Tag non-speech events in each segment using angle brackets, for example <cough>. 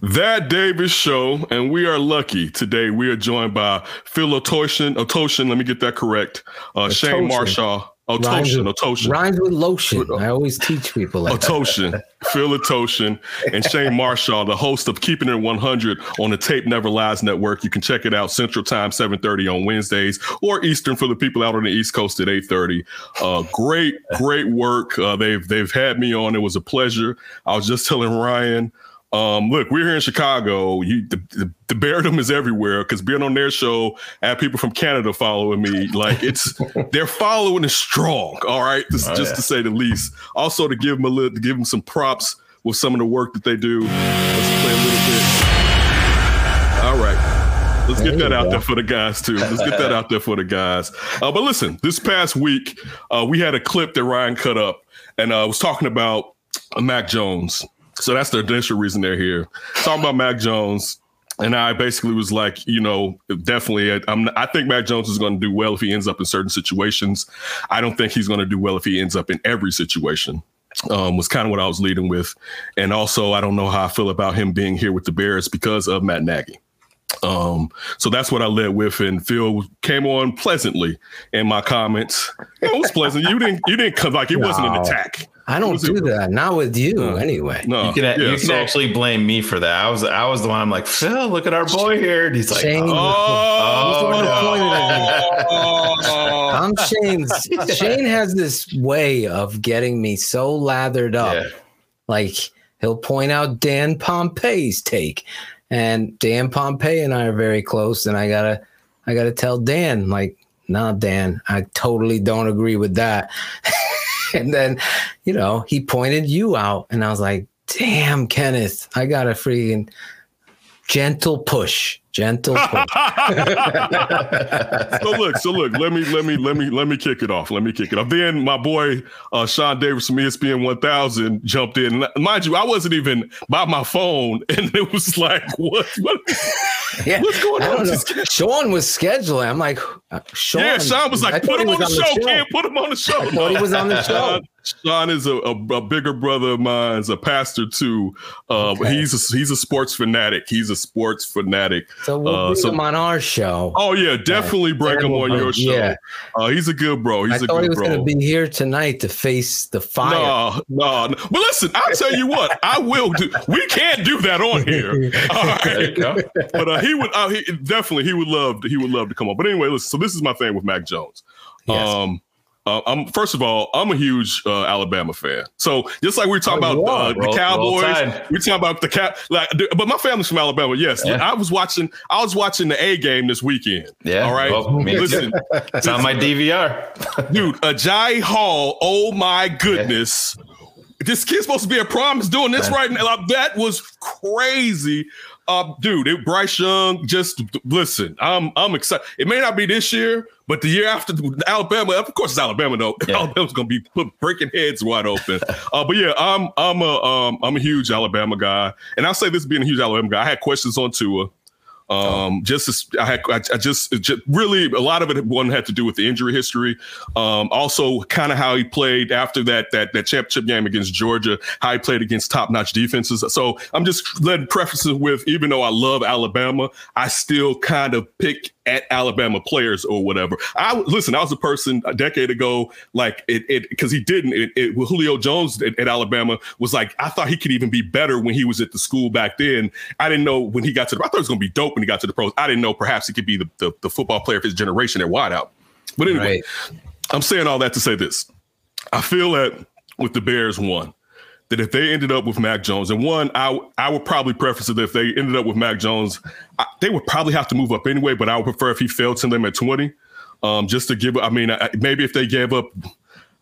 That Davis Show, and we are lucky today. We are joined by Phil Otoshin. Otoshin, let me get that correct. Uh, Shane Otoshin. Marshall. Rhymes Otoshin. Otoshin. Rhymes with lotion. I always teach people like that. Otoshin, Phil Otoshin, and Shane <laughs> Marshall, the host of Keeping It 100 on the Tape Never Lies Network. You can check it out Central Time, 7:30 on Wednesdays, or Eastern for the people out on the East Coast at 8:30. Uh, great, great work. Uh, they've they've had me on. It was a pleasure. I was just telling Ryan. Um, look, we're here in Chicago. You, the, the, the Beardom is everywhere because being on their show, I have people from Canada following me. Like it's, <laughs> they're following is strong. All right, this, Oh, just yeah. to say the least. Also to give them a little, to give them some props with some of the work that they do. Let's play a little bit. All right. Let's get There that out go. there for the guys too. Let's get that out there for the guys. <laughs> Uh, but listen, this past week, uh, we had a clip that Ryan cut up and uh, was talking about uh, Mac Jones. So that's the initial reason they're here. Talking about Mac Jones. And I basically was like, you know, definitely, I- I'm, I think Mac Jones is going to do well if he ends up in certain situations. I don't think he's going to do well if he ends up in every situation. Um, was kind of what I was leading with. And also, I don't know how I feel about him being here with the Bears because of Matt Nagy. Um, so that's what I led with, and Phil came on pleasantly in my comments. It was pleasant. You didn't, you didn't come like it wasn't an attack. I don't Was it- do that. Not with you, No. anyway. No, You can, yeah, you can so- actually blame me for that. I was I was the one. I'm like Phil, look at our boy here. And he's like, Shane, Oh, He's the one who pointed at me. oh, <laughs> I'm Shane's. Shane has this way of getting me so lathered up. yeah. Like he'll point out Dan Pompei's take, and Dan Pompei and I are very close. And I gotta, I gotta tell Dan, like, nah, Dan, I totally don't agree with that. <laughs> and then, you know, he pointed you out, and I was like, damn, Kenneth, I got a freaking gentle push, gentle <laughs> so look, so look, let me let me let me let me kick it off. Let me kick it off. Then my boy uh Sean Davis from ESPN 1000 jumped in. Mind you, I wasn't even by my phone, <laughs> and it was like, what? what? Yeah, What's going on don't with know. this guy? Sean was scheduling. I'm like, uh, Sean. yeah, Sean was like, put him on the was show, Ken. Put him on the show. I thought he was on the <laughs> show. Sean, Sean is a, a, a bigger brother of mine, is a pastor too. Uh, Okay. He's a, he's a sports fanatic. He's a sports fanatic. So we'll Uh, bring so- him on our show. Oh yeah, definitely break him on your show. Yeah. Uh, he's a good bro. He's I a thought he was bro. going to be here tonight to face the fire. No, no, no. But listen, I'll tell you what, I will do. We can't do that on here. <laughs> All There you right. go. But uh, he would uh, he, definitely he would love he would love to come on. But anyway, listen. So this is my thing with Mac Jones. Yes. Um, uh, I'm first of all, I'm a huge uh, Alabama fan. So just like we were talking Oh, about uh, the Cowboys, we talking about the cat. Like, but my family's from Alabama. Yes, Yeah. I was watching. I was watching the A game this weekend. Yeah. All right. Well, listen, It's on my DVR. <laughs> dude, Ajayi Hall. Oh my goodness. This kid's supposed to be a prom is doing this Yeah. right now. Like, that was crazy. Uh, dude, it, Bryce Young, just listen. I'm I'm excited. It may not be this year, but the year after Alabama, of course it's Alabama though. Yeah. <laughs> Alabama's gonna be put, breaking heads wide open. <laughs> uh, but yeah, I'm I'm a um, I'm a huge Alabama guy, and I'll say this being a huge Alabama guy. I had questions on Tua. Um, just as I had, I, I just, just really a lot of it one had to do with the injury history. Um, also kind of how he played after that that that championship game against Georgia, how he played against top notch defenses. So I'm just letting prefaces with, even though I love Alabama, I still kind of pick at Alabama players or whatever. I listen. I was a person a decade ago, like it, it because he didn't. It, it Julio Jones at, at Alabama was like I thought he could even be better when he was at the school back then. I didn't know when he got to the. I thought it was going to be dope when he got to the pros. I didn't know perhaps he could be the the, the football player of his generation at wideout. But anyway, Right. I'm saying all that to say this. I feel that with the Bears, one, that if they ended up with Mac Jones, and one, I I would probably preface it if they ended up with Mac Jones, I, they would probably have to move up anyway. But I would prefer if he fell to them at 20, um, just to give. I mean, I, maybe if they gave up,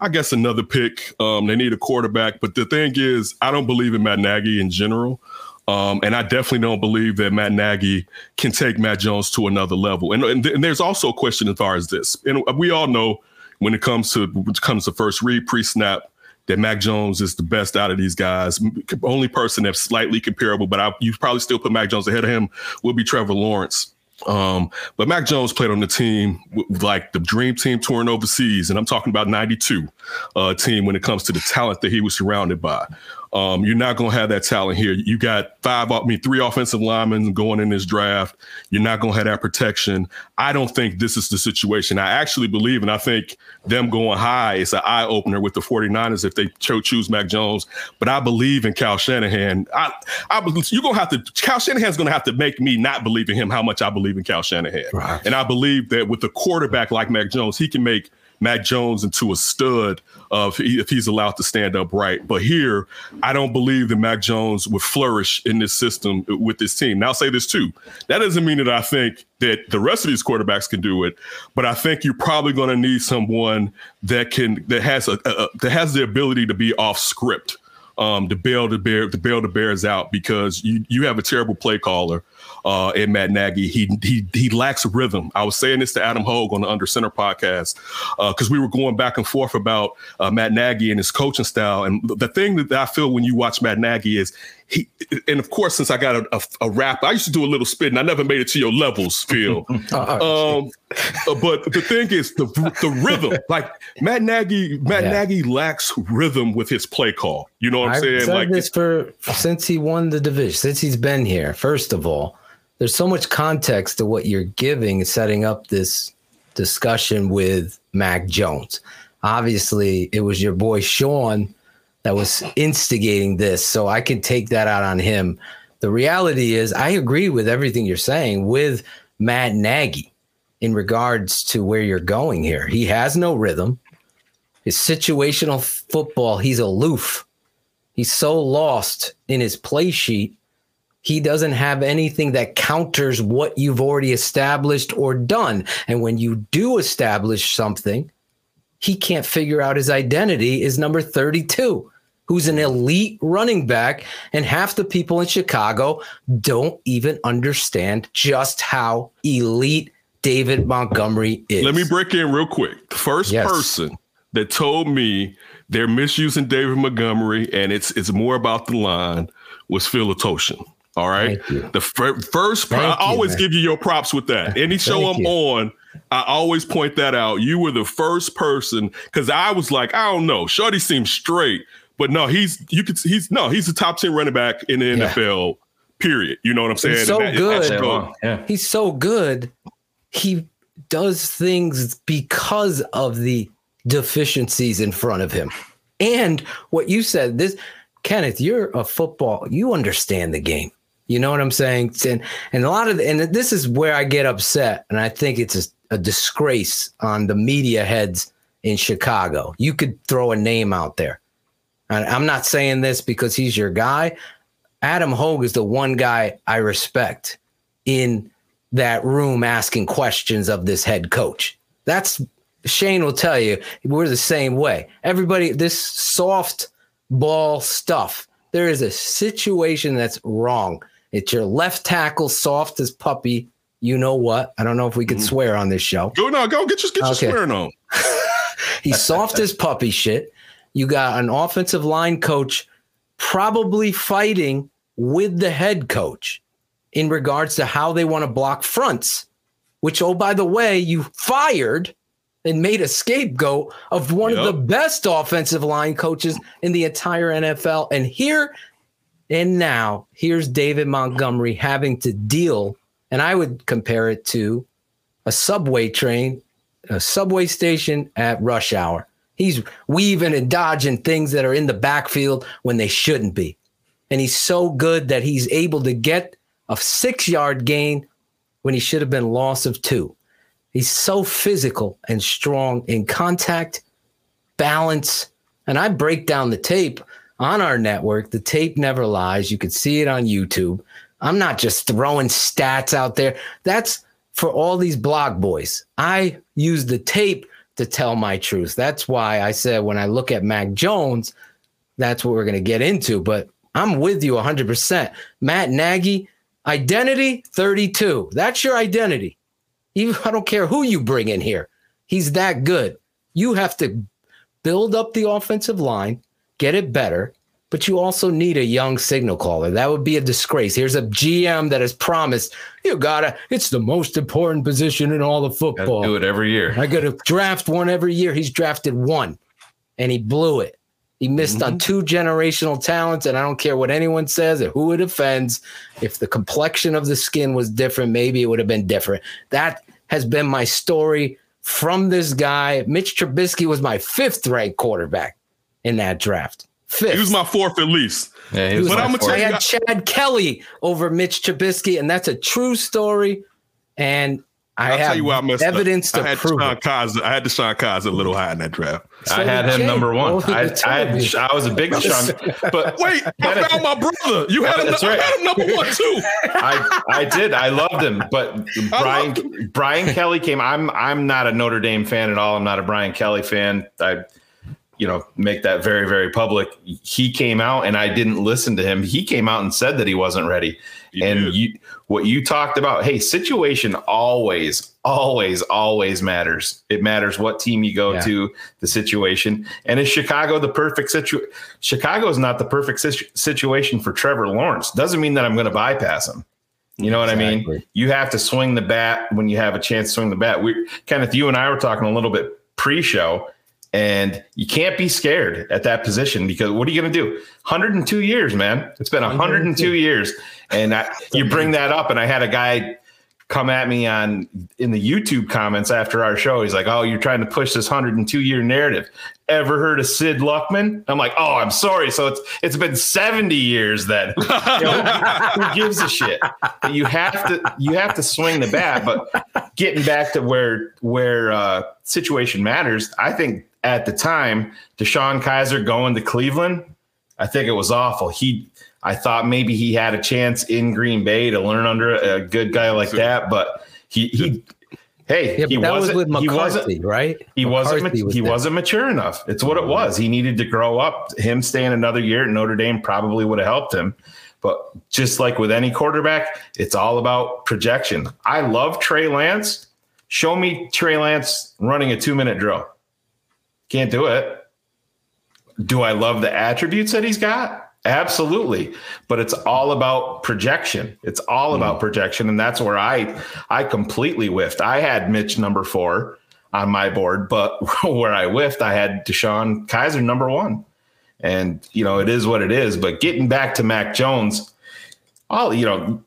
I guess another pick. Um, they need a quarterback, but the thing is, I don't believe in Matt Nagy in general. Um, and I definitely don't believe that Matt Nagy can take Matt Jones to another level. And, and, th- and there's also a question as far as this. And we all know when it comes to when it comes to first read, pre-snap, that Mac Jones is the best out of these guys. Only person that's slightly comparable, but I, you probably still put Mac Jones ahead of him will be Trevor Lawrence. Um, but Mac Jones played on the team like the dream team touring overseas, and I'm talking about '92 uh, team when it comes to the talent that he was surrounded by. Um, you're not going to have that talent here. You got five, I mean, three offensive linemen going in this draft. You're not going to have that protection. I don't think this is the situation. I actually believe, and I think them going high is an eye opener with the 49ers if they cho- choose Mac Jones. But I believe in Kyle Shanahan. I, I you're going to have to, Kyle Shanahan's going to have to make me not believe in him how much I believe in Kyle Shanahan. Right. And I believe that with a quarterback like Mac Jones, he can make Mac Jones into a stud if, he, if he's allowed to stand upright. But here, I don't believe that Mac Jones would flourish in this system with this team. Now, I'll say this too. That doesn't mean that I think that the rest of these quarterbacks can do it, but I think you're probably going to need someone that can that has a, a that has the ability to be off script um, to bail the bear to bail the Bears out because you you have a terrible play caller uh, in Matt Nagy. He he he lacks rhythm. I was saying this to Adam Hogue on the Under Center podcast because uh, we were going back and forth about uh, Matt Nagy and his coaching style. And the thing that I feel when you watch Matt Nagy is he, and of course, since I got a, a, a rap, I used to do a little spit, and I never made it to your levels, Phil. <laughs> um, but the thing is, the the rhythm, <laughs> like Matt Nagy, Matt Yeah. Nagy lacks rhythm with his play call. You know what I'm I've saying? said Like this for since he won the division, since he's been here. First of all, there's so much context to what you're giving, setting up this discussion with Mac Jones. Obviously, it was your boy Sean that was instigating this, so I can take that out on him. The reality is, I agree with everything you're saying with Matt Nagy in regards to where you're going here. He has no rhythm. His situational football, he's aloof. He's so lost in his play sheet. He doesn't have anything that counters what you've already established or done. And when you do establish something, he can't figure out his identity is number 32, who's an elite running back. And half the people in Chicago don't even understand just how elite David Montgomery is. Let me break in real quick. The first Yes. person that told me they're misusing David Montgomery and it's it's more about the line was Phil Otoshin. All right. The fir- first, pro- Thank I always man. give you your props with that. Any show I'm you. on, I always point that out. You were the first person because I was like, I don't know. Shorty seems straight, but no, he's you could he's no, he's the top 10 running back in the Yeah. NFL, period. You know what I'm saying? He's so that- good. that's Say go- long. Yeah. he's so good. He does things because of the deficiencies in front of him. And what you said, this Kenneth, you're a football, you understand the game. You know what I'm saying? And and a lot of and this is where I get upset, and I think it's a, a disgrace on the media heads in Chicago. You could throw a name out there. And I'm not saying this because he's your guy. Adam Hogue is the one guy I respect in that room asking questions of this head coach. That's Shane will tell you we're the same way. Everybody, this soft ball stuff. There is a situation that's wrong. It's your left tackle, soft as puppy. You know what? I don't know if we could mm-hmm. swear on this show. Go no, go get your get your Okay. swearing on. <laughs> He's soft as puppy shit. You got an offensive line coach probably fighting with the head coach in regards to how they want to block fronts, which, oh, by the way, you fired and made a scapegoat of one of the best offensive line coaches in the entire NFL. And here and now, here's David Montgomery having to deal, and I would compare it to a subway train, a subway station at rush hour. He's weaving and dodging things that are in the backfield when they shouldn't be. And he's so good that he's able to get a six yard gain when he should have been loss of two. He's so physical and strong in contact, balance. And I break down the tape on our network. The tape never lies. You can see it on YouTube. I'm not just throwing stats out there. That's for all these blog boys. I use the tape to tell my truth. That's why I said when I look at Mac Jones, that's what we're going to get into. But I'm with you 100%. Matt Nagy, identity 32. That's your identity. Even I don't care who you bring in here. He's that good. You have to build up the offensive line, get it better, but you also need a young signal caller. That would be a disgrace. Here's a GM that has promised you gotta. It's the most important position in all of Gotta football. do it every year. I got to draft one every year. He's drafted one, and he blew it. He missed on mm-hmm. two generational talents, and I don't care what anyone says or who it offends. If the complexion of the skin was different, maybe it would have been different. That has been my story from this guy. Mitch Trubisky was my fifth ranked quarterback in that draft. Fifth. He was my fourth at least. Yeah, he was But my I'm gonna fourth. tell I you- had Chad Kelly over Mitch Trubisky, and that's a true story. And I I'll have tell you I messed evidence up. to I had prove Deshaun it. Kaiser. I had DeShone Kizer a little high in that draft. I had him Jay. number one. I, I, had, I was a big <laughs> Sean, but <laughs> Wait, I found my brother. You had him. That's I had him number one too. I, I did. I loved him, but <laughs> Brian Brian Kelly came. I'm I'm not a Notre Dame fan at all. I'm not a Brian Kelly fan. I, you know, make that very very public. He came out, and I didn't listen to him. He came out and said that he wasn't ready. He and did. you, what you talked about, hey, situation always, always, always matters. It matters what team you go Yeah. to, the situation. And is Chicago the perfect situation? Chicago is not the perfect situ- situation for Trevor Lawrence. Doesn't mean that I'm going to bypass him. You know what I mean? You have to swing the bat when you have a chance to swing the bat. We, Kenneth, you and I were talking a little bit pre-show, and you can't be scared at that position because what are you going to do? 102 years, man. It's been 102 years, and I, you bring that up, and I had a guy come at me on in the YouTube comments after our show. He's like, "Oh, you're trying to push this 102 year narrative." Ever heard of Sid Luckman? I'm like, "Oh, I'm sorry." So it's it's been 70 years then. <laughs> You know, who gives a shit? You have to you have to swing the bat. But getting back to where where uh, situation matters, I think at the time, DeShone Kizer going to Cleveland, I think it was awful. He I thought maybe he had a chance in Green Bay to learn under a good guy like that, but he he hey, Yeah, he but that was wasn't with he McCarthy, wasn't right? he wasn't McCarthy ma- was he there. wasn't mature enough. It's what it mm-hmm. was. He needed to grow up. Him staying another year at Notre Dame probably would have helped him. But just like with any quarterback, it's all about projection. I love Trey Lance. Show me Trey Lance running a two minute drill. Can't do it. Do I love the attributes that he's got? Absolutely. But it's all about projection. It's all hmm. about projection. And that's where I I completely whiffed. I had Mitch number four on my board, but <laughs> where I whiffed, I had DeShone Kizer number one. And you know, it is what it is. But getting back to Mac Jones, all you know,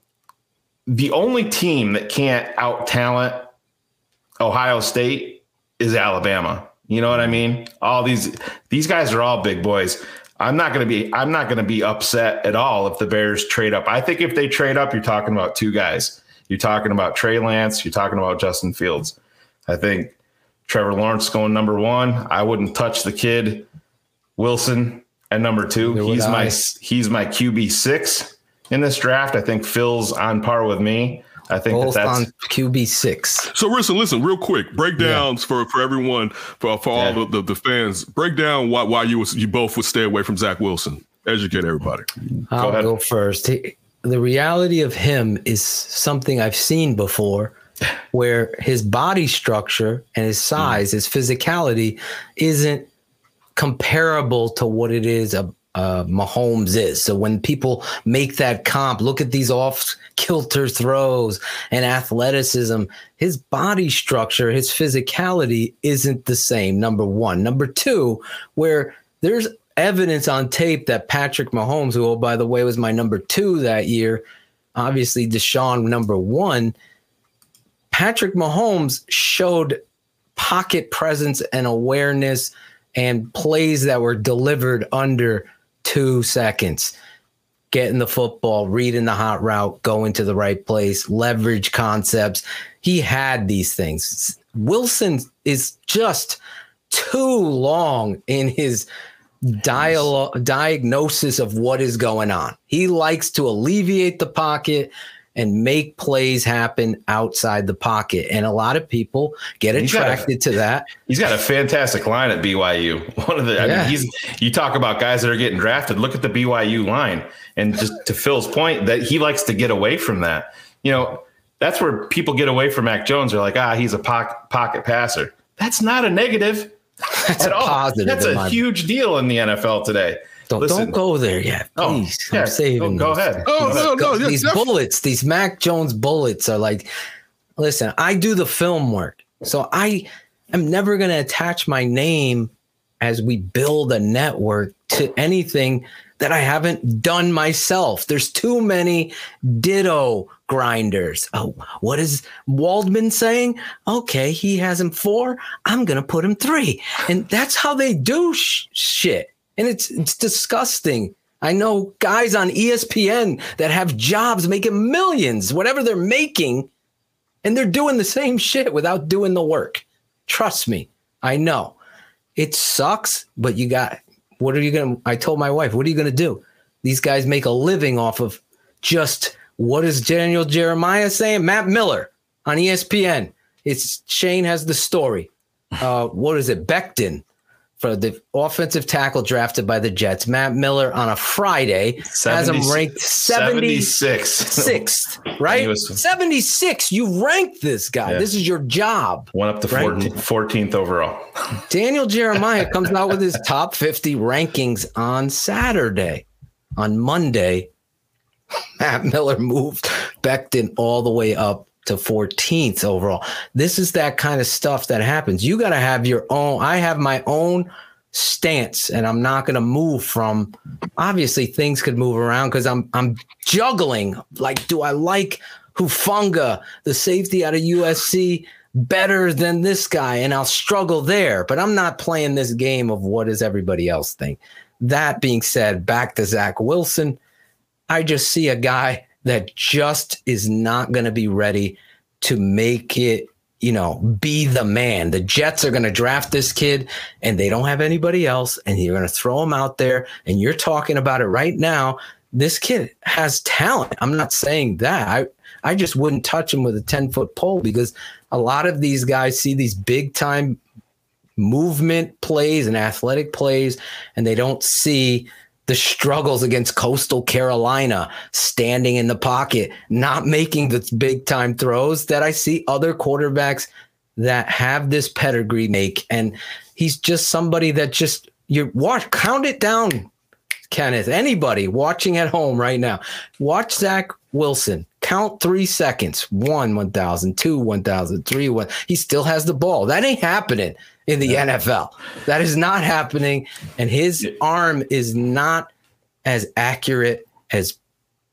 the only team that can't out talent Ohio State is Alabama. You know what I mean? All these these guys are all big boys. I'm not going to be I'm not going to be upset at all if the Bears trade up. I think if they trade up, you're talking about two guys. You're talking about Trey Lance, you're talking about Justin Fields. I think Trevor Lawrence going number 1. I wouldn't touch the kid Wilson at number 2. Neither would He's my he's my QB 6 in this draft. I think Phil's on par with me. I think that that's on QB six. So listen, listen, real quick, breakdowns for for everyone, for for all Yeah. the, the, the fans. Break down why why you was you both would stay away from Zach Wilson. Educate everybody. I'll ahead. go first. He- The reality of him is something I've seen before, <laughs> where his body structure and his size, mm. his physicality, isn't comparable to what it is a uh, Mahomes is. So when people make that comp, look at these off kilter throws and athleticism. His body structure, his physicality isn't the same. Number one. Number two, where there's evidence on tape that Patrick Mahomes, who, oh, by the way, was my number two that year, obviously Deshaun number one. Patrick Mahomes showed pocket presence and awareness and plays that were delivered under two seconds. Getting the football, reading the hot route, going to the right place, leverage concepts. He had these things. Wilson is just too long in his dialogue diagnosis of what is going on. He likes to alleviate the pocket and make plays happen outside the pocket. And a lot of people get He's a- attracted to that. He's got a fantastic line at BYU. <laughs> One of the, I mean, he's, you talk about guys that are getting drafted. Look at the BYU line. And just to Phil's point, that he likes to get away from that. You know, that's where people get away from Mac Jones. They're like, ah, he's a pocket, pocket passer. That's not a negative <laughs> That's at a all. positive. That's a huge deal in the NFL today. Don't, Listen. don't go there yet, Oh, yeah, I'm saving. go- go this. ahead. Oh, no, no, yeah, these def- bullets, these Mac Jones bullets are like, listen, I do the film work. So I am never going to attach my name as we build a network to anything that I haven't done myself. There's too many ditto grinders. Oh, what is Waldman saying? Okay, he has him four. I'm going to put him three. And that's how they do sh- shit. And it's it's disgusting. I know guys on ESPN that have jobs making millions, whatever they're making, and they're doing the same shit without doing the work. Trust me, I know. It sucks, but you got what are you gonna I told my wife, what are you gonna do? These guys make a living off of just what is Daniel Jeremiah saying? Matt Miller on ESPN. It's Shane has the story. Uh, what is it? Becton for the offensive tackle drafted by the Jets. Matt Miller on a Friday has him 70 ranked 70, 76. sixth, right? Was- 76. You ranked this guy. Yeah. This is your job. Went up to Right. 14th overall. Daniel <laughs> Jeremiah comes out with his top 50 rankings on Saturday. On Monday, Matt Miller moved Becton all the way up to 14th overall. This is that kind of stuff that happens. You got to have your own. I have my own stance and I'm not going to move from obviously things could move around cuz I'm I'm juggling like do I like Hufanga the safety out of USC better than this guy and I'll struggle there but I'm not playing this game of what does everybody else think that being said back to Zach Wilson I just see a guy that just is not going to be ready to make it, you know, be the man. The Jets are going to draft this kid and they don't have anybody else and you're going to throw him out there and you're talking about it right now. This kid has talent. I'm not saying that. I I just wouldn't touch him with a 10 foot pole because a lot of these guys see these big time movement plays and athletic plays and they don't see the struggles against coastal carolina standing in the pocket not making the big time throws that i see other quarterbacks that have this pedigree make. And he's just somebody that just you watch count it down kenneth anybody watching at home right now. Watch zach wilson. Count three seconds. One 1000 two 1000 three one. He still has the ball. That ain't happening in the nfl that is not happening and his arm is not as accurate as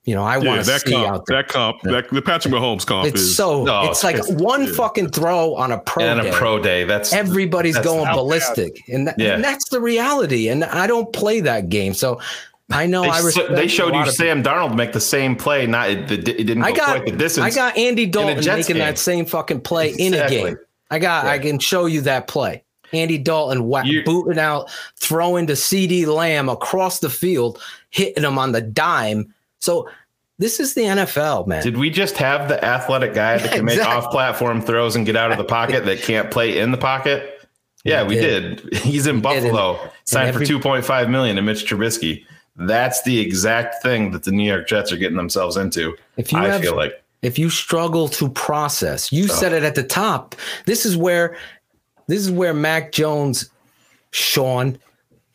you know i Yeah, want to that see comp, out there that comp, that the Patrick Mahomes comp it's is so no, it's like it's- one yeah. fucking throw on a pro and day. a pro day. That's Everybody's That's going ballistic, and, that, Yeah. and that's the reality. And I don't play that game, so I know They, I s- respect. they a showed you lot of Sam Darnold make the same play. Not it, it didn't go I got quite the distance. I got Andy Dalton making game. that same fucking play in a game. I got I can show you that play. Andy Dalton wha- You- booting out, throwing to CeeDee Lamb across the field, hitting him on the dime. So this is the NFL, man. Did we just have the athletic guy that Yeah, <laughs> can make exactly. off-platform throws and get out of the pocket that can't play in the pocket? Yeah, We we did. did. <laughs> He's in and- Buffalo, signed every- for two point five million to Mitch Trubisky. That's the exact thing that the New York Jets are getting themselves into. If you I have- feel like if you struggle to process you said it at the top this is where this is where mac jones sean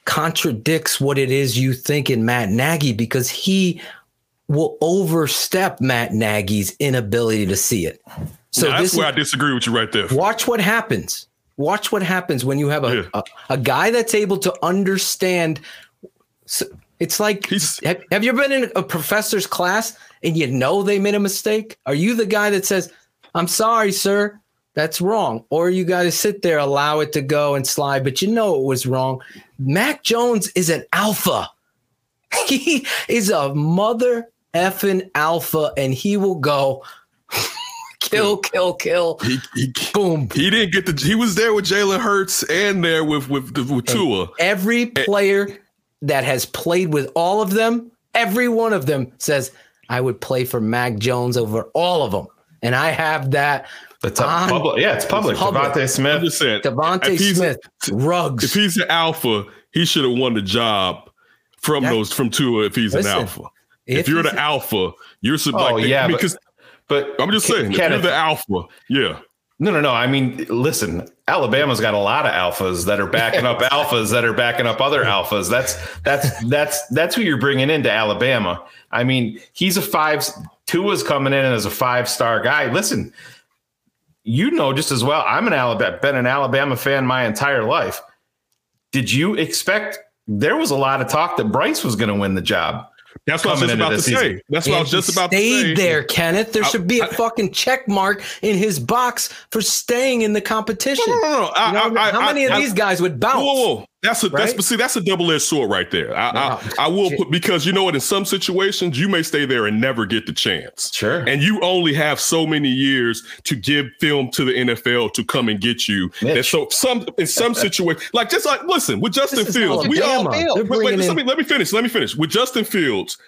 contradicts what it is you think in matt nagy because he will overstep matt nagy's inability to see it so Now, this that's where is, I disagree with you right there. watch what happens watch what happens when you have a, Yeah. a, a guy that's able to understand so it's like have, have you been in a professor's class and you know they made a mistake? Are you the guy that says, I'm sorry, sir, that's wrong? Or you got to sit there, allow it to go and slide, but you know it was wrong. Mac Jones is an alpha. <laughs> He is a mother effing alpha, and he will go <laughs> kill, kill, kill. He, he, Boom. he didn't get the. He was there with Jalen Hurts and there with with with Tua. Every player that has played with all of them, every one of them says, I would play for Mac Jones over all of them. And I have that. That's a on- public. Yeah, it's public. It's public. DeVonta I'm Smith. just saying. DeVonta if he's- Smith, If he's an alpha, he should have won the job from That- those from Tua. If he's Listen, an alpha, if, if you're he's the alpha, you're so Oh, like yeah, but- because But I'm just Ke- saying, if you're the alpha, yeah. No, no, no. I mean, listen, Alabama's got a lot of alphas that are backing up <laughs> alphas that are backing up other alphas. That's that's that's that's who you're bringing into Alabama. I mean, he's a five. Tua's coming in as a five star guy. Listen, you know just as well. I'm an Alabama, been an Alabama fan my entire life. Did you expect? There was a lot of talk that Bryce was going to win the job. That's what I was just about to season. say. That's what I was just he about to stayed say. there, Kenneth. There I- should be a I- fucking check mark in his box for staying in the competition. No, no, no, no. I- You know, I- how I- many of I- these guys would bounce? Whoa, whoa, whoa. That's a that's Right? but see that's a double edged sword right there. I, No. I I will put because you know what in some situations you may stay there and never get the chance. Sure. And you only have so many years to give film to the NFL to come and get you. And so some in some <laughs> situations, like just like listen with Justin Fields, we all. Wait, wait, let me let me finish. Let me finish with Justin Fields.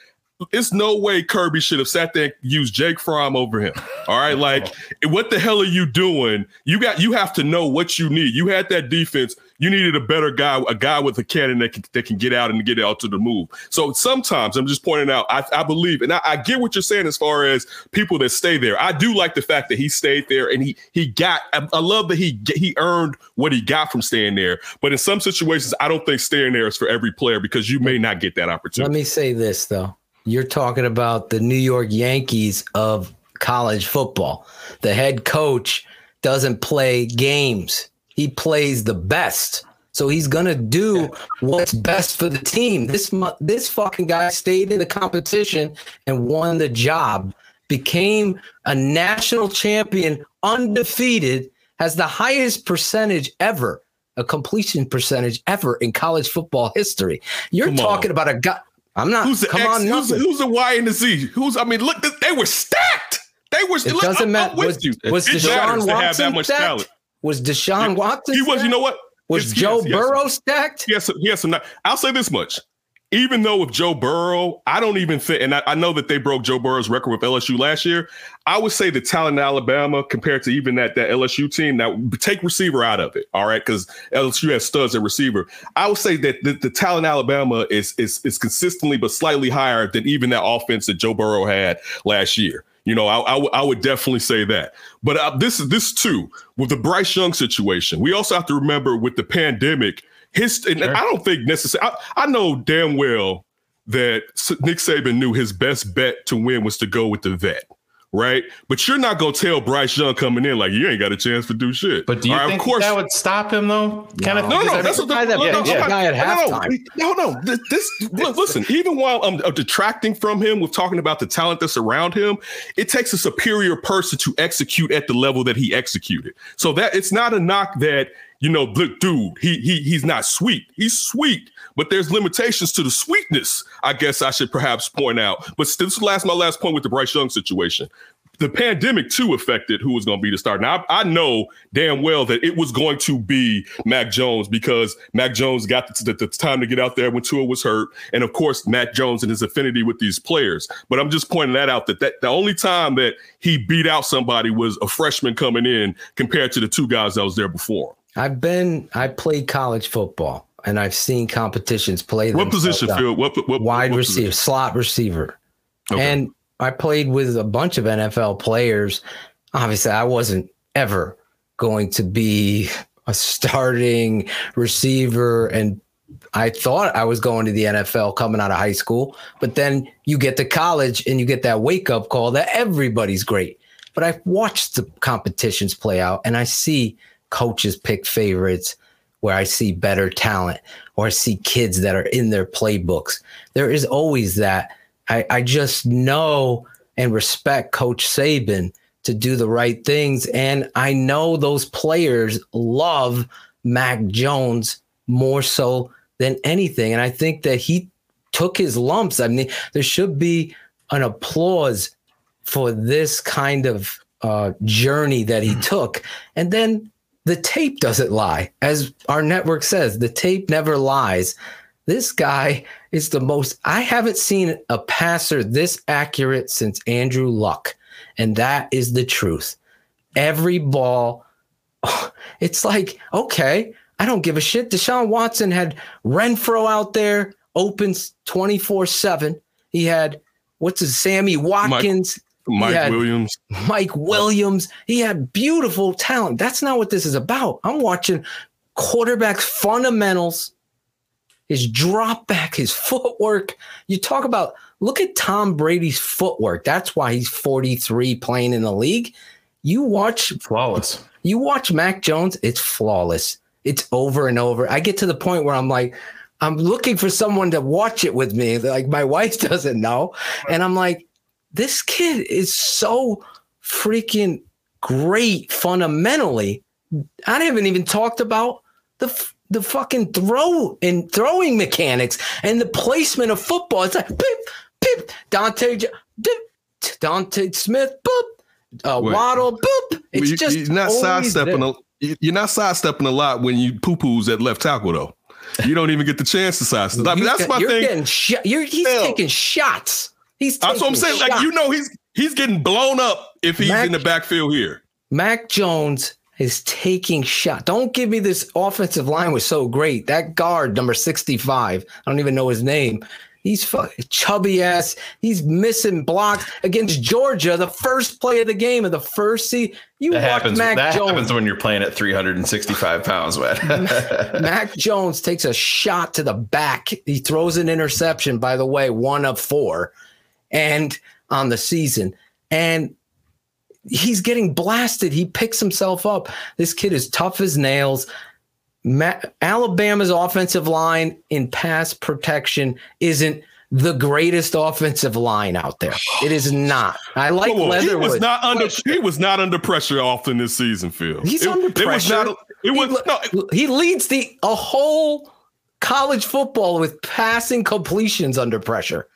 It's no way Kirby should have sat there and used Jake Fromm over him. All right, like what the hell are you doing? You got you have to know what you need. You had that defense. You needed a better guy, a guy with a cannon that can, that can get out and get out to the move. So sometimes I'm just pointing out. I, I believe, and I, I get what you're saying as far as people that stay there. I do like the fact that he stayed there and he he got. I, I love that he he earned what he got from staying there. But in some situations, I don't think staying there is for every player because you may not get that opportunity. Let me say this though. You're talking about the New York Yankees of college football. The head coach doesn't play games. He plays the best. So he's gonna do what's best for the team. This this fucking guy stayed in the competition and won the job, became a national champion, undefeated, has the highest percentage ever, a completion percentage ever in college football history. You're Come on. talking about a guy. I'm not. Who's the come X, on, who's, nothing. who's the Y and the Z? Who's I mean, look, they were stacked. They were. It look, doesn't I'm- matter. I'm Was, you. was It Deshaun matters to have Watson that much stacked? talent. Was Deshaun Watson? He was. You know what? Was Yes, Joe yes, yes. Burrow stacked? Yes. has some, he has. I'll say this much. Even though with Joe Burrow, I don't even think, and I, I know that they broke Joe Burrow's record with LSU last year. I would say the talent in Alabama compared to even that that LSU team. Now take receiver out of it, all right, because LSU has studs at receiver. I would say that the, the talent in Alabama is is is consistently but slightly higher than even that offense that Joe Burrow had last year. You know, I, I, w- I would definitely say that. But uh, this is this too with the Bryce Young situation. We also have to remember with the pandemic, his and I don't think necessarily. I, I know damn well that Nick Saban knew his best bet to win was to go with the vet. Right, but you're not gonna tell Bryce Young coming in like you ain't got a chance to do shit. But do you All right, think of course, that would stop him though? Kenneth? no, Because no, every- that's what the guy that no, no, benched I'm the guy at no, no, halftime. No, no, this, this look, listen. Even while I'm uh, detracting from him with talking about the talent that's around him, it takes a superior person to execute at the level that he executed. So that it's not a knock that you know, look, dude, he he he's not sweet. He's sweet, but there's limitations to the sweetness. I guess I should perhaps point out. But this is last my last point with the Bryce Young situation the pandemic too affected who was going to be the starter. Now I, I know damn well that it was going to be Mac Jones because Mac Jones got the, the, the time to get out there when Tua was hurt, and of course Mac Jones and his affinity with these players. But I'm just pointing that out that, that the only time that he beat out somebody was a freshman coming in compared to the two guys that was there before. I've been. I played college football, and I've seen competitions play. What position. Phil? What, what Wide what receiver, position? slot receiver, Okay. and I played with a bunch of NFL players. Obviously, I wasn't ever going to be a starting receiver and I thought I was going to the NFL coming out of high school, but then you get to college and you get that wake up call that everybody's great. But I've watched the competitions play out and I see coaches pick favorites where I see better talent or I see kids that are in their playbooks. There is always that. I, I just know and respect Coach Saban to do the right things. And I know those players love Mac Jones more so than anything. And I think that he took his lumps. I mean, there should be an applause for this kind of uh, journey that he took. And then the tape doesn't lie. As our network says, the tape never lies. This guy is the most, I haven't seen a passer this accurate since Andrew Luck. And that is the truth. Every ball, <sighs> it's like, okay, I don't give a shit. Deshaun Watson had Renfrow out there, opens 24 7. He had, what's his, Sammy Watkins. Mike had- Williams. Mike Williams. He had beautiful talent. That's not what this is about. I'm watching quarterback fundamentals, his drop back, his footwork. You talk about look at Tom Brady's footwork. That's why he's 43 playing in the league. You watch Flawless. you watch Mac Jones, it's flawless. It's over and over. I get to the point where I'm like, I'm looking for someone to watch it with me. Like my wife <laughs> doesn't know. And I'm like, this kid is so freaking great fundamentally. I haven't even talked about the the fucking throw and throwing mechanics and the placement of football. It's like pip, pip, Dante, dip, Dante Smith, boop, uh, Wait. Waddle, boop. It's You- just you're not sidestepping. A, you- you're not sidestepping a lot when you poo poos at left tackle though. You don't even get the chance to sidestep. <laughs> I mean, that's my you're thing. Getting shot. You're, he's Hell. taking shots. He's That's what I'm taking saying. Like you know, he's he's getting blown up if he's Mac- in the backfield here. Mac Jones is taking shot. Don't give me this offensive line was so great. That guard number 65, I don't even know his name. He's fucking chubby ass. He's missing blocks against Georgia, the first play of the game of the first season. You That happens. Mac that Jones. happens when you're playing at 365 pounds, man. <laughs> Mac Jones takes a shot to the back. He throws an interception, by the way, one of four, and on the season. And he's getting blasted. He picks himself up. This kid is tough as nails. Ma- Alabama's offensive line in pass protection isn't the greatest offensive line out there. It is not. I like Come on, he was not under. He was not under pressure often this season, Phil. He's It- under It was pressure. not. It was he, no. he leads the a whole college football with passing completions under pressure.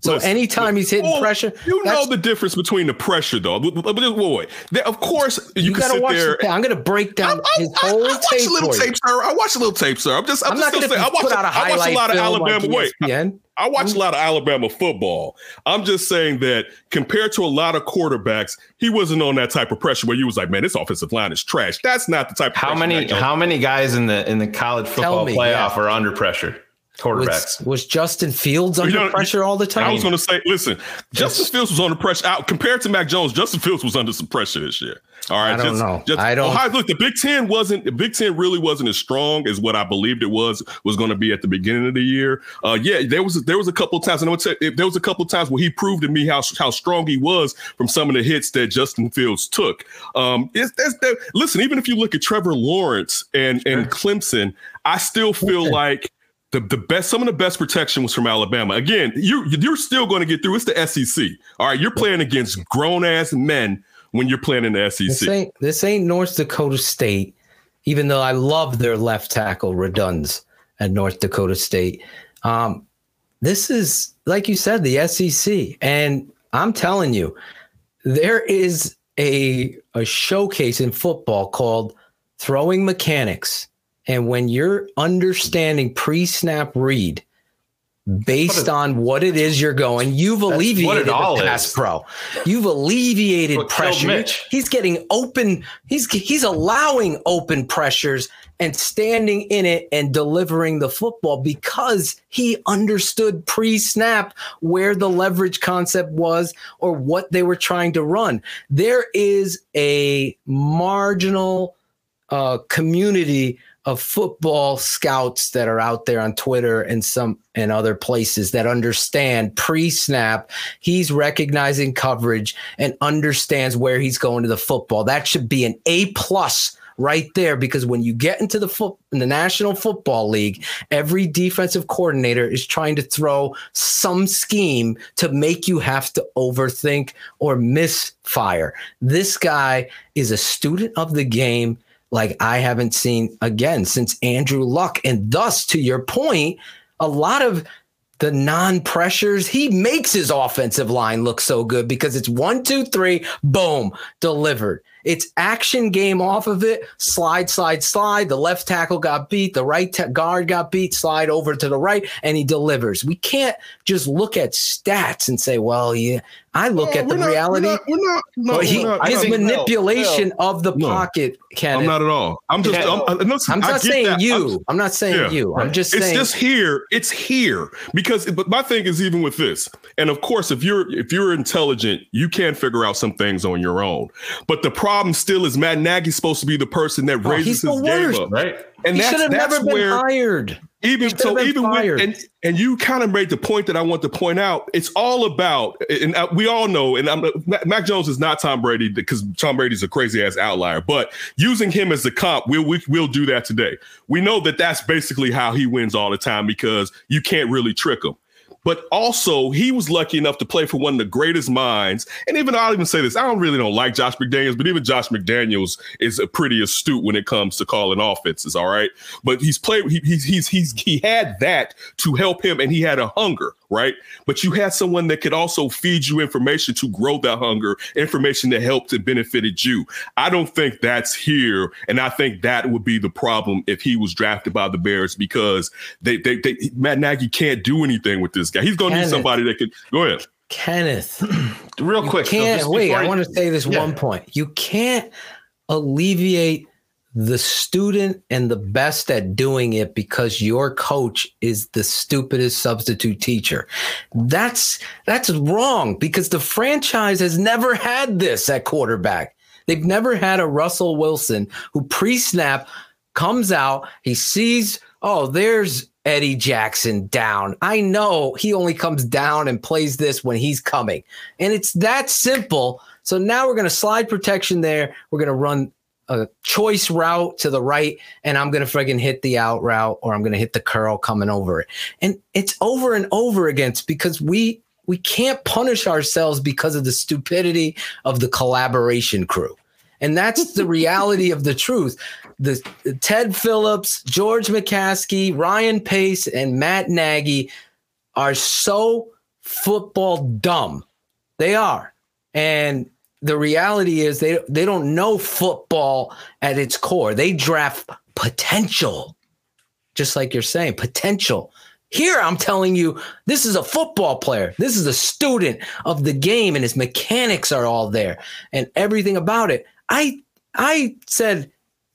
So Listen, anytime he's hitting Well, pressure, You know the difference between the pressure, though. But, but, but wait, of course, you, you can got to sit watch. there. The, I'm going to break down I, his I, whole I, I watch tape a little tape, sir. I watch a little tape, sir. I'm just. I'm, I'm just not going gonna to say. I watch. put out watch a lot of Alabama. Wait, I, I watch a lot of Alabama football. I'm just saying that compared to a lot of quarterbacks, he wasn't on that type of pressure where you was like, man, this offensive line is trash. That's not the type. Of how pressure many how many guys in the in the college football me, playoff yeah. are under pressure? Quarterbacks. was, was Justin Fields under know, pressure all the time? I was going to say, listen, Justin Fields was under pressure. Out compared to Mac Jones, Justin Fields was under some pressure this year. All right, I don't just, know. Just, I don't- Ohio, look, the Big Ten wasn't. The Big Ten really wasn't as strong as what I believed it was was going to be at the beginning of the year. Uh, yeah, there was there was a couple of times, and I would say there was a couple of times where he proved to me how how strong he was from some of the hits that Justin Fields took. Um, it's, that's, that, listen, even if you look at Trevor Lawrence and and Clemson, I still feel like the, the best some of the best protection was from Alabama. Again, you you're still going to get through. It's the SEC. All right, you're playing against grown ass men when you're playing in the E This SEC. ain't this ain't North Dakota State, even though I love their left tackle Radunz at North Dakota State. Um, this is like you said, the SEC, and I'm telling you, there is a a showcase in football called throwing mechanics, and when you're understanding pre-snap read. Based on what it is you're going, you've what alleviated the all pass is. pro. You've alleviated What pressure. He's getting open. He's he's allowing open pressures and standing in it and delivering the football because he understood pre-snap where the leverage concept was or what they were trying to run. There is a marginal uh, community of football scouts that are out there on Twitter and some and other places that understand pre-snap. He's recognizing coverage and understands where he's going to the football. That should be an A plus right there because when you get into the foot in the National Football League, every defensive coordinator is trying to throw some scheme to make you have to overthink or misfire. This guy is a student of the game like I haven't seen again since Andrew Luck. And thus, to your point, a lot of the non pressures, he makes his offensive line look so good because it's one, two, three, boom, delivered. It's action game off of it. Slide, slide, slide. The left tackle got beat. The right ta- guard got beat. Slide over to the right, and he delivers. We can't just look at stats and say, "Well, yeah." I look at the not- reality. We're not, we're not, no, but he, we're his I think- manipulation of the No. pocket, Kenneth. I'm not at all. I'm just. Yeah. I'm, I- listen, I'm not saying that. you. I'm- I'm, not saying Yeah, you. I'm just it's saying just here. It's here because. But my thing is even with this, and of course, if you're if you're intelligent, you can figure out some things on your own. But the problem still is Matt Nagy's supposed to be the person that Oh, raises he's the his game up, Right. and he that's should have that's never been where hired. even should've so even fired. with, and and you kind of made the point that I want to point out. It's all about, and we all know, and I'm, Mac Jones is not Tom Brady because Tom Brady's a crazy ass outlier. But using him as the comp, we'll we, we'll do that today. We know that that's basically how he wins all the time because you can't really trick him. But also, he was lucky enough to play for one of the greatest minds. And even I'll even say this: I don't really don't like Josh McDaniels, but even Josh McDaniels is a pretty astute when it comes to calling offenses. All right, but he's played. He, he's he's he's he had that to help him, and he had a hunger, right? But you had someone that could also feed you information to grow that hunger, information that helped and benefited you. I don't think that's here, and I think that would be the problem if he was drafted by the Bears because they they, they Matt Nagy can't do anything with this guy. He's going to need somebody that could go ahead. Kenneth. <clears throat> Real quick. can't just wait. I want to say this Yeah. one point. You can't alleviate the student and the best at doing it because your coach is the stupidest substitute teacher. That's that's wrong because the franchise has never had this at quarterback. They've never had a Russell Wilson who pre-snap comes out, he sees, oh, there's Eddie Jackson down. I know he only comes down and plays this when he's coming. And it's that simple. So now we're going to slide protection there. We're going to run a choice route to the right, and I'm going to friggin' hit the out route or I'm going to hit the curl coming over it. And it's over and over again because we we can't punish ourselves because of the stupidity of the collaboration crew. And that's the <laughs> reality of the truth. The Ted Phillips, George McCaskey, Ryan Pace, and Matt Nagy are so football dumb. They are. And the reality is they they don't know football at its core. They draft potential. Just like you're saying, potential. Here I'm telling you, this is a football player. This is a student of the game and his mechanics are all there and everything about it. I I said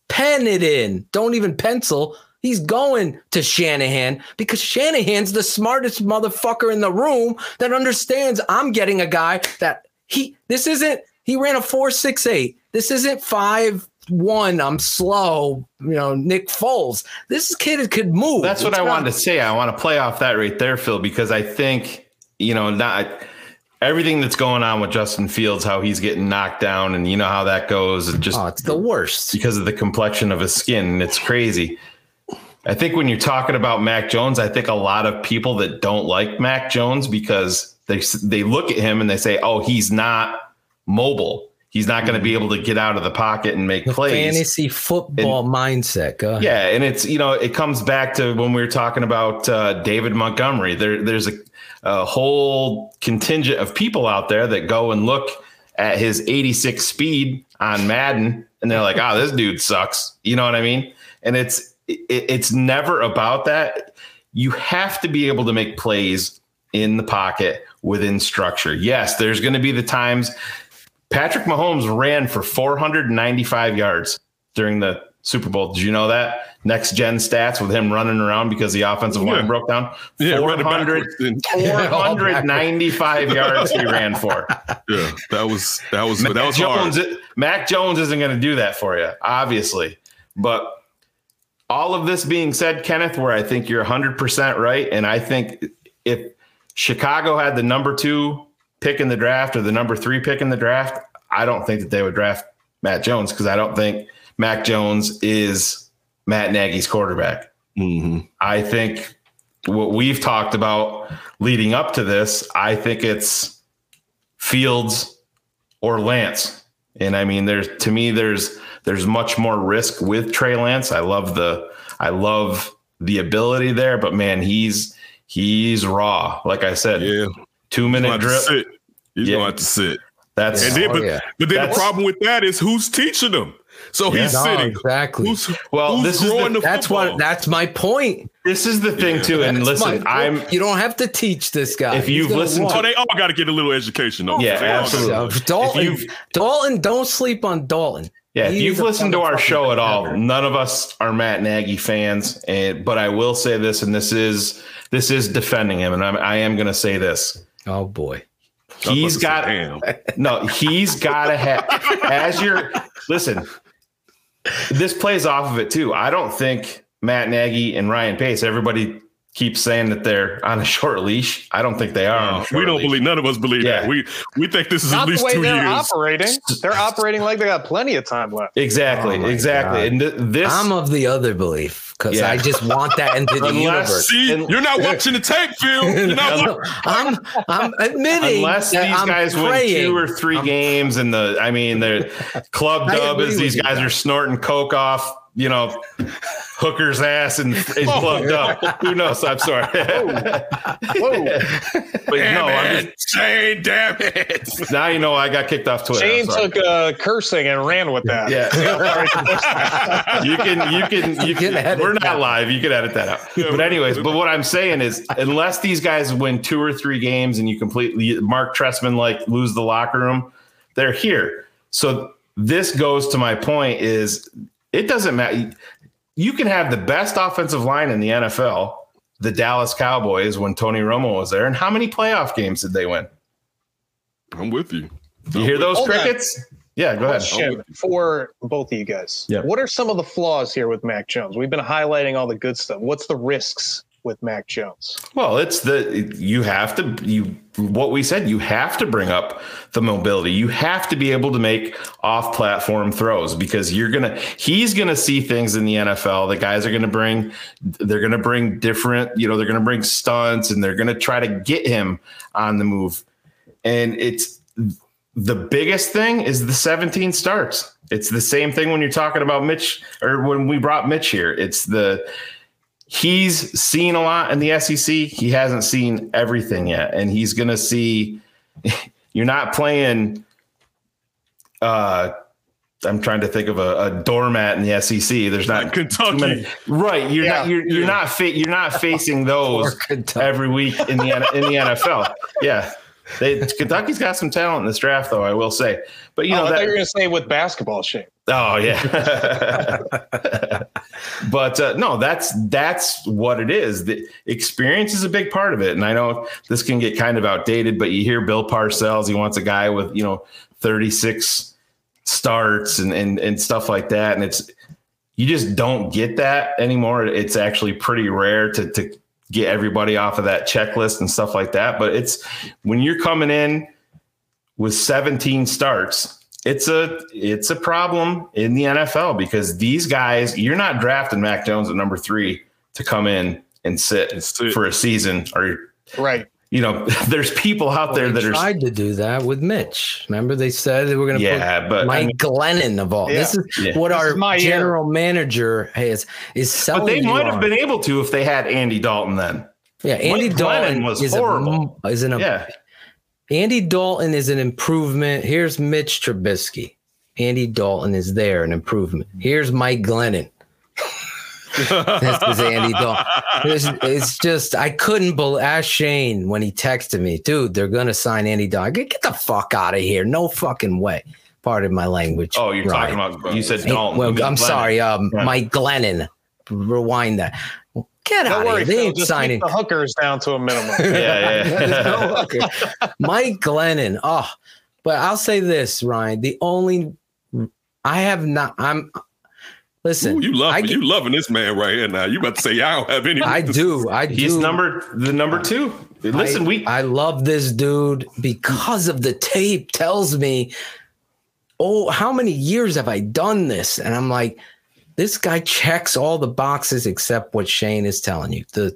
pen it in. Don't even pencil. He's going to Shanahan because Shanahan's the smartest motherfucker in the room that understands I'm getting a guy that he this isn't he ran a 468. This isn't 5 1. I'm slow, you know, Nick Foles. This kid could move. That's what It's I wanted to say. I want to play off that right there, Phil, because I think, you know, not everything that's going on with Justin Fields, how he's getting knocked down, and you know how that goes. It just Oh, it's the worst. because of the complexion of his skin. And it's crazy. I think when you're talking about Mac Jones, I think a lot of people that don't like Mac Jones because they they look at him and they say, "Oh, he's not mobile. He's not going to be able to get out of the pocket and make The plays." fantasy football mindset. Go ahead. Yeah, and it's you know it comes back to when we were talking about uh, David Montgomery. There, there's a, a whole contingent of people out there that go and look at his 86 speed on Madden, and they're like, "Ah, this dude sucks." You know what I mean? And it's it, it's never about that. You have to be able to make plays in the pocket within structure. Yes, there's going to be the times Patrick Mahomes ran for 495 yards during the Super Bowl. Did you know that? Next gen stats with him running around because the offensive Yeah. line broke down. Yeah, run 400, backwards and- 495 <laughs> yards he ran for. <laughs> Yeah, that was that was Mac that was hard. Mac Jones isn't going to do that for you, obviously. But all of this being said, Kenneth, where I think you're 100% right. And I think if Chicago had the number two pick in the draft or the number three pick in the draft, I don't think that they would draft Matt Jones because I don't think Mac Jones is Matt Nagy's quarterback. Mhm. I think what we've talked about leading up to this, I think it's Fields or Lance. And I mean, there's to me, there's there's much more risk with Trey Lance. I love the I love the ability there, but man, he's he's raw. Like I said, Yeah, two He's gonna minute have to drill. He's Yeah. gonna have to sit. That's And then, Oh, but, yeah. but then That's- the problem with that is who's teaching them. So he's No, sitting. exactly. Who's, Well, who's this is the- the, That's football? what. That's my point. this is the thing too. And That's listen, my I'm. You don't have to teach this guy. If you've gonna listened to- Oh, they all got to get a little education, though. Yeah, They all absolutely. So, Dalton, you've- Dalton, don't sleep on Dalton. Yeah, if you've listened to our show at all, forever. none of us are Matt Nagy fans, and but I will say this, and this is this is defending him, and I'm, I am going to say this: Oh boy. He's got was about to say, no, he's got to have as your listen. This plays off of it too. I don't think Matt Nagy and Ryan Pace. Everybody keeps saying that they're on a short leash. I don't think they are. on a short we don't leash. believe. None of us believe Yeah. that. We we think this is Not at the least way two they're years. operating. They're operating like they got plenty of time left. exactly, Oh exactly. God. And th- this I'm of the other belief because Yeah. I just want that into the <laughs> Unless- universe. See, And- you're not <laughs> watching the tape, Phil. You're not. <laughs> I'm I'm admitting unless these I'm guys win two or 3 games and the I mean the club dub is these guys guys. are snorting coke off, you know, hooker's ass and, and Oh, clubbed up. Who knows? I'm sorry. <laughs> Whoa. but Damn no, I'm just Shane, damn it. now you know I got kicked off Twitter. Shane took uh, cursing and ran with that. Yeah. <laughs> you can, you can, you can can. edit we're that. not live. You can edit that out. But anyways, but what I'm saying is, unless these guys win two or three games and you completely Marc Trestman like lose the locker room, they're here. So this goes to my point: is it doesn't matter. You can have the best offensive line in the NFL, the Dallas Cowboys, when Tony Romo was there, and how many playoff games did they win? I'm with you. You hear those Hold on. crickets? Yeah, go ahead. For both of you guys. Yeah. What are some of the flaws here with Mac Jones? We've been highlighting all the good stuff. What's the risks with Mac Jones? Well, it's the you have to you what we said you have to bring up the mobility. You have to be able to make off-platform throws because you're to he's to see things in the NFL. The guys are to bring they're to bring different, you know, they're to bring stunts and they're to try to get him on the move. And it's the biggest thing is the 17 starts. It's the same thing when you're talking about Mitch or when we brought Mitch here. It's the he's seen a lot in the SEC. He hasn't seen everything yet, and he's going to see. <laughs> You're not playing. Uh, I'm trying to think of a, a doormat in the SEC. There's not Like <laughs> Kentucky. too many- right? You're not. You're, you're not. Fa- you're not facing <laughs> those every week in the in the NFL. Yeah. They, Kentucky's got some talent in this draft, though. I will say, but you oh, know I that, thought you were going to say with basketball shape. Oh yeah. <laughs> but uh, no, that's that's what it is. The experience is a big part of it, and I know this can get kind of outdated. But you hear Bill Parcells, he wants a guy with you know 36 starts and and and stuff like that, and it's you just don't get that anymore. It's actually pretty rare to to get everybody off of that checklist and stuff like that. But it's when you're coming in with 17 starts it's a it's a problem in the NFL because these guys you're not drafting Mac Jones at number 3 to come in and sit, for a season or Right. You know <laughs> there's people out there They that are tried to do that with Mitch. Remember, they said they were going to yeah put but I Mike mean, Glennon of all. This is Yeah. what This our is my year. general manager has is selling. but they you might have on. been able to if they had Andy Dalton then Yeah, Andy Mike Dalton Glennon was is horrible. A, is an yeah Andy Dalton is an improvement. Here's Mitch Trubisky. Andy Dalton is there, an improvement. Here's Mike Glennon. This is Andy Dalton. It's, it's just I couldn't believe. Ask Shane when he texted me, dude. They're gonna sign Andy Dalton. Get, get the fuck out of here! No fucking way. Pardon my language. oh you're Ryan. talking about you said Hey, Dalton well, I'm Glennon. sorry, um, Yeah. Mike Glennon. Rewind that. Get out Don't of worry, here. They ain't signing. the hookers down to a minimum. <laughs> yeah yeah <laughs> Okay. Mike Glennon. Oh, but I'll say this, Ryan. The only I have not. I'm. Listen, Ooh, you love I, you loving this man right here now. You about to say I don't have any. I do. I do. he's number the number 2 listen I, we I love this dude because of the tape tells me, oh, how many years have I done this? And I'm like, this guy checks all the boxes except what Shane is telling you. The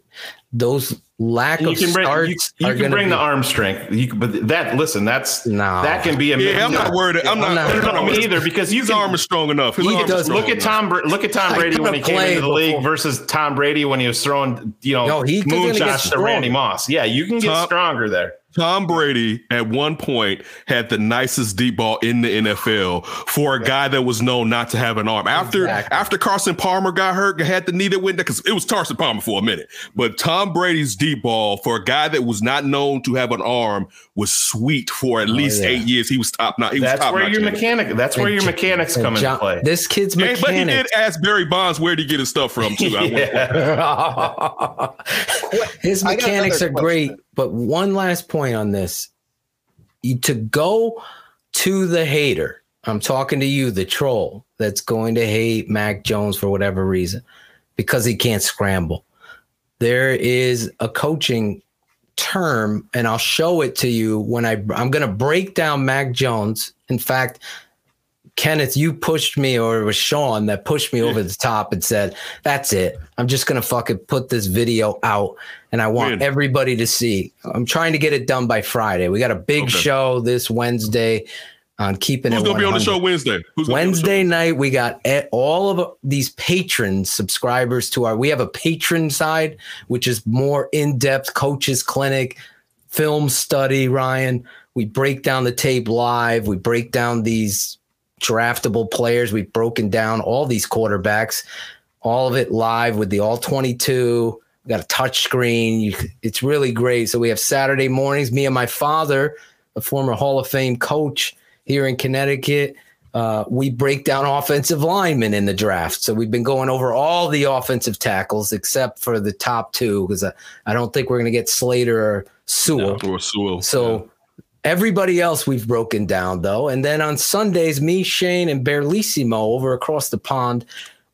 those lack you of can bring starts you are can bring be, the arm strength you, can- but that listen that's No. that can be a Yeah, I'm not worried. I'm not. I'm not- I'm not me either because you His can, arm is strong enough. His He does- strong Look at. Tom. Bra- Look at Tom Brady when he came into the played league versus Tom Brady when he was throwing, you know, No, he- he's gonna get moonshots to. Randy Moss. Yeah, you can get Tom- stronger there. Tom Brady at one point had the nicest deep ball in the NFL for a guy that was known not to have an arm. After Exactly. after Carson Palmer got hurt, had the knee that went because it was Carson Palmer for a minute. But Tom Brady's deep ball for a guy that was not known to have an arm was sweet for at oh, least yeah. eight years. He was top notch. He was That's top where notch your in mechanic. That's where And your Jo- mechanics come John- into play. This kid's Hey, but he did ask Barry Bonds where did he get his stuff from too. I went- Yeah. <laughs> <laughs> His I mechanics are another great, question. But one last point on this. You, to go to the hater, I'm talking to you, the troll that's going to hate Mac Jones for whatever reason because he can't scramble. There is a coaching term, and I'll show it to you when I I'm going to break down Mac Jones. In fact, Kenneth, you pushed me, or it was Sean that pushed me over the top and said, That's it. I'm just going to fucking put this video out and I want everybody to see. I'm trying to get it done by Friday. We got a big Okay. show this Wednesday on keeping Who's it gonna be on the show Wednesday? Who's gonna be on the show? Wednesday night, we got all of these patrons, subscribers to our. We have a patron side, which is more in depth coaches clinic, film study. Ryan, we break down the tape live. We break down these draftable players. We've broken down all these quarterbacks, all of it live with the all twenty two. We got a touch screen. You, it's really great. So we have Saturday mornings. Me and my father, a former Hall of Fame coach here in Connecticut. Uh, we break down offensive linemen in the draft. So we've been going over all the offensive tackles except for the top two because I, I don't think we're going to get Slater or Sewell. Or Sewell. So everybody else we've broken down though. And then on Sundays, me, Shane, and Berlissimo over across the pond,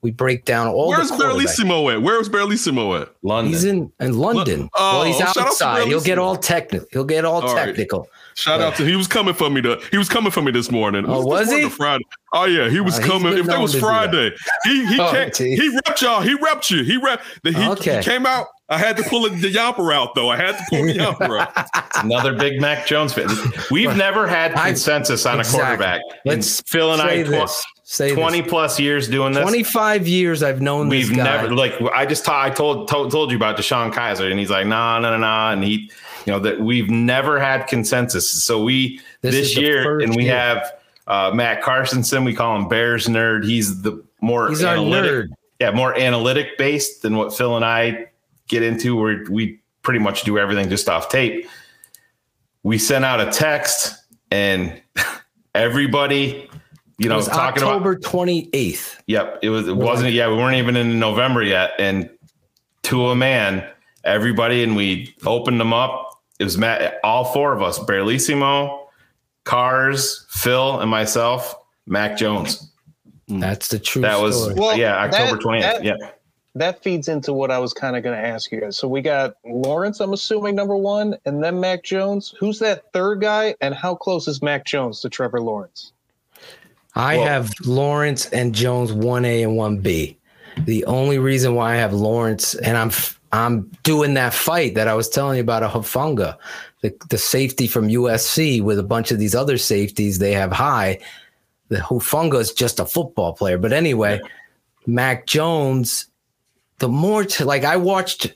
we break down all Where's the quarterbacks. Barlissimo at? Where's Barlissimo at? London. He's in, in London. Oh, well, he's oh, shout out to outside. He'll get all technical. He'll get all, All right. Technical. Shout out to he was coming for me. To, he was coming for me this morning. Oh, this was he? Friday. Oh yeah, he was Uh, coming. been If that was to that. Friday, he he Oh, came, geez. he repped y'all. He repped you. He repped. The, he, Okay. he came out. I had to pull the yamper out though. I had to pull the yamper out. <laughs> Another big Mac Jones fan. We've never had I- consensus on Exactly. a quarterback. Let's And Phil and I, say tw- this. Say 20 this. plus years doing this. 25 years I've known We've this guy. never like I just ta- I told, told told you about DeShone Kizer and he's like nah nah nah nah and he you know that we've never had consensus so we This this, year and we year. have uh, Matt Carsonson we call him Bears nerd he's the more He's our analytic nerd. yeah more analytic based than what Phil and I get into where we pretty much do everything just off tape we sent out a text and <laughs> everybody you it know was talking October 28th. Yep, it was. It wasn't. Yeah, we weren't even in November yet, and to a man, everybody, and we opened them up. It was Matt, all four of us: Barlissimo, Cars, Phil, and myself. Mac Jones. That's the true That was. Well, yeah, October twentieth. Yeah, that feeds into what I was kind of going to ask you guys. So we got Lawrence, I'm assuming number one, and then Mac Jones. Who's that third guy, and how close is Mac Jones to Trevor Lawrence? I Well- have Lawrence and Jones 1A and 1B. The only reason why I have Lawrence and I'm I'm doing that fight that I was telling you about a Hufanga, the, the safety from USC with a bunch of these other safeties they have high. The Hufanga is just a football player. But anyway, Mac Jones, the more to like I watched,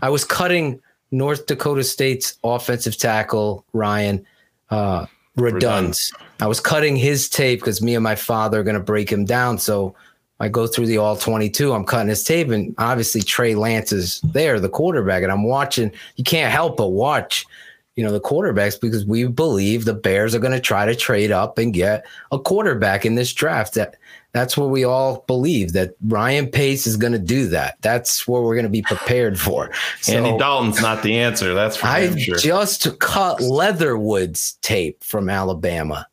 I was cutting North Dakota State's offensive tackle, Ryan uh Radunz. I was cutting his tape because me and my father are going to break him down. So I go through the all 22. I'm cutting his tape, and obviously Trey Lance is there, the quarterback. And I'm watching, you can't help but watch, you know, the quarterbacks because we believe the Bears are going to try to trade up and get a quarterback in this draft. That That's what we all believe that Ryan Pace is going to do that. That's what we're going to be prepared for. Andy So- Dalton's not the answer. That's for I sure. just cut Leatherwood's tape from Alabama.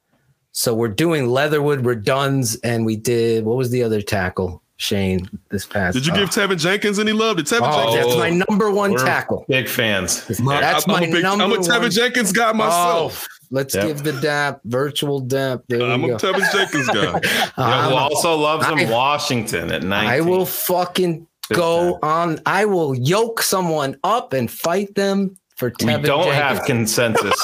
So we're doing Leatherwood, we're Duns, and we did what was the other tackle, Shane, this past Did you give uh, Teven Jenkins any love? Did Teven Oh, Jenkins? that's my number one We're tackle. Big fans. That's I'm, my I'm big, number I'm a Teven one. Jenkins guy myself. Oh, let's Yep. give the dap virtual dap. There I'm we a. Teven Jenkins guy. <laughs> Yeah, I'm who also loves him, I- Washington at 19. I will fucking Big go time. on. I will yoke someone up and fight them for We don't have consensus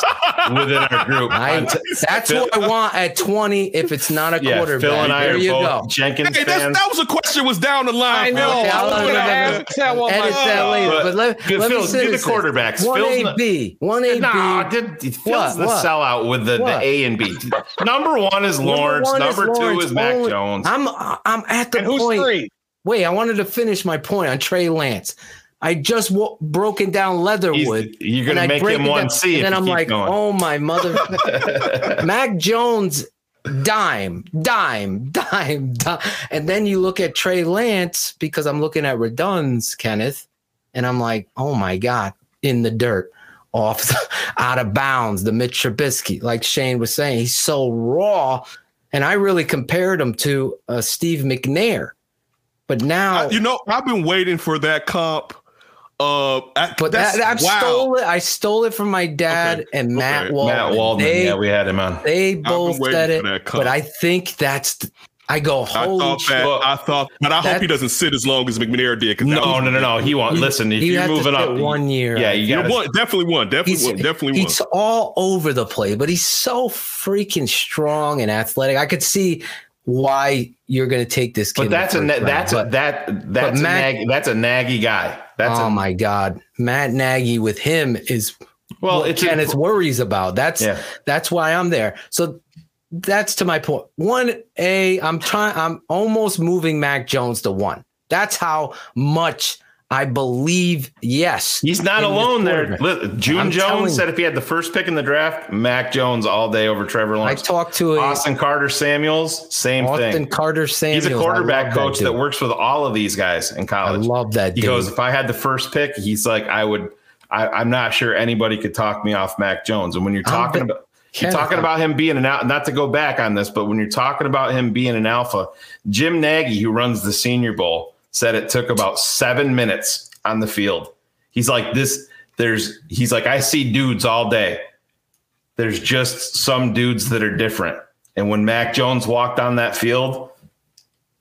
within our group. I, that's Phil- what I want at 20 if it's not a yeah, quarterback. Phil and I there are you both go. Jenkins Hey, fans. that was a question was down the line. I know. Okay, I I'll was let gonna ask that Edit that later. But- But let, Good, let Phil, me say get the this. quarterbacks. One Phil's A not- B. One A B. No, did, Phil's What? the What? sellout with the, the A and B. Number one is Lawrence. one Number, two Lawrence. is Mac Only- Jones. I'm I'm at the And who's point. three? Wait, I wanted to finish my point on Trey Lance. I just w- broken down Leatherwood. He's- you're gonna I make break him one down, C And then I'm like, going. oh my mother. <laughs> Mac Jones, dime, dime, dime, dime. And then you look at Trey Lance because I'm looking at Radunz, Kenneth, and I'm like, oh my God, in the dirt, off, the, <laughs> out of bounds, the Mitch Trubisky. Like Shane was saying, he's so raw. And I really compared him to uh, Steve McNair. But now, I- you know, I've been waiting for that comp. Uh, I- but that's, that, I wow. stole it. I stole it from my dad Okay. and Matt Okay. Waldman. Matt Waldman. They, yeah, we had him on. they both waiting said it, for that comp. but I think that's. th- I go I holy thought shit. that. I thought, but I hope he doesn't sit as long as McNair did. that No, no, no, no. He won't. He- Listen, if you're had to moving sit up, one year. Yeah, you You got one, definitely one, definitely He's, one, definitely he's one. all over the place, but he's so freaking strong and athletic. I could see why you're going to take this kid. But that's a first round, that's a but- that that's a Mac- nag, that's a Nagy guy. That's oh a, my god, Matt Nagy with him is well, what it's a- Kenneth worries about. That's Yeah. that's why I'm there. So that's to my point. One A, I'm trying. I'm almost moving Mac Jones to one. That's how much I believe. Yes, He's not alone there. June I'm Jones said if he had the first pick in the draft, Mac Jones all day over Trevor Lawrence. I talked to a Austin Carter Samuels, same Austin thing. Austin Carter Samuels. He's a quarterback coach that, dude. works with all of these guys in college. I love that. he dude. goes, if I had the first pick, he's like, I would. I, I'm not sure anybody could talk me off Mac Jones. And when you're talking be- about you're talking about him being an out, not to go back on this, but when you're talking about him being an alpha, Jim Nagy, who runs the Senior Bowl, said it took about seven minutes on the field. He's like this. There's he's like I see dudes all day. There's just some dudes that are different. And when Mac Jones walked on that field,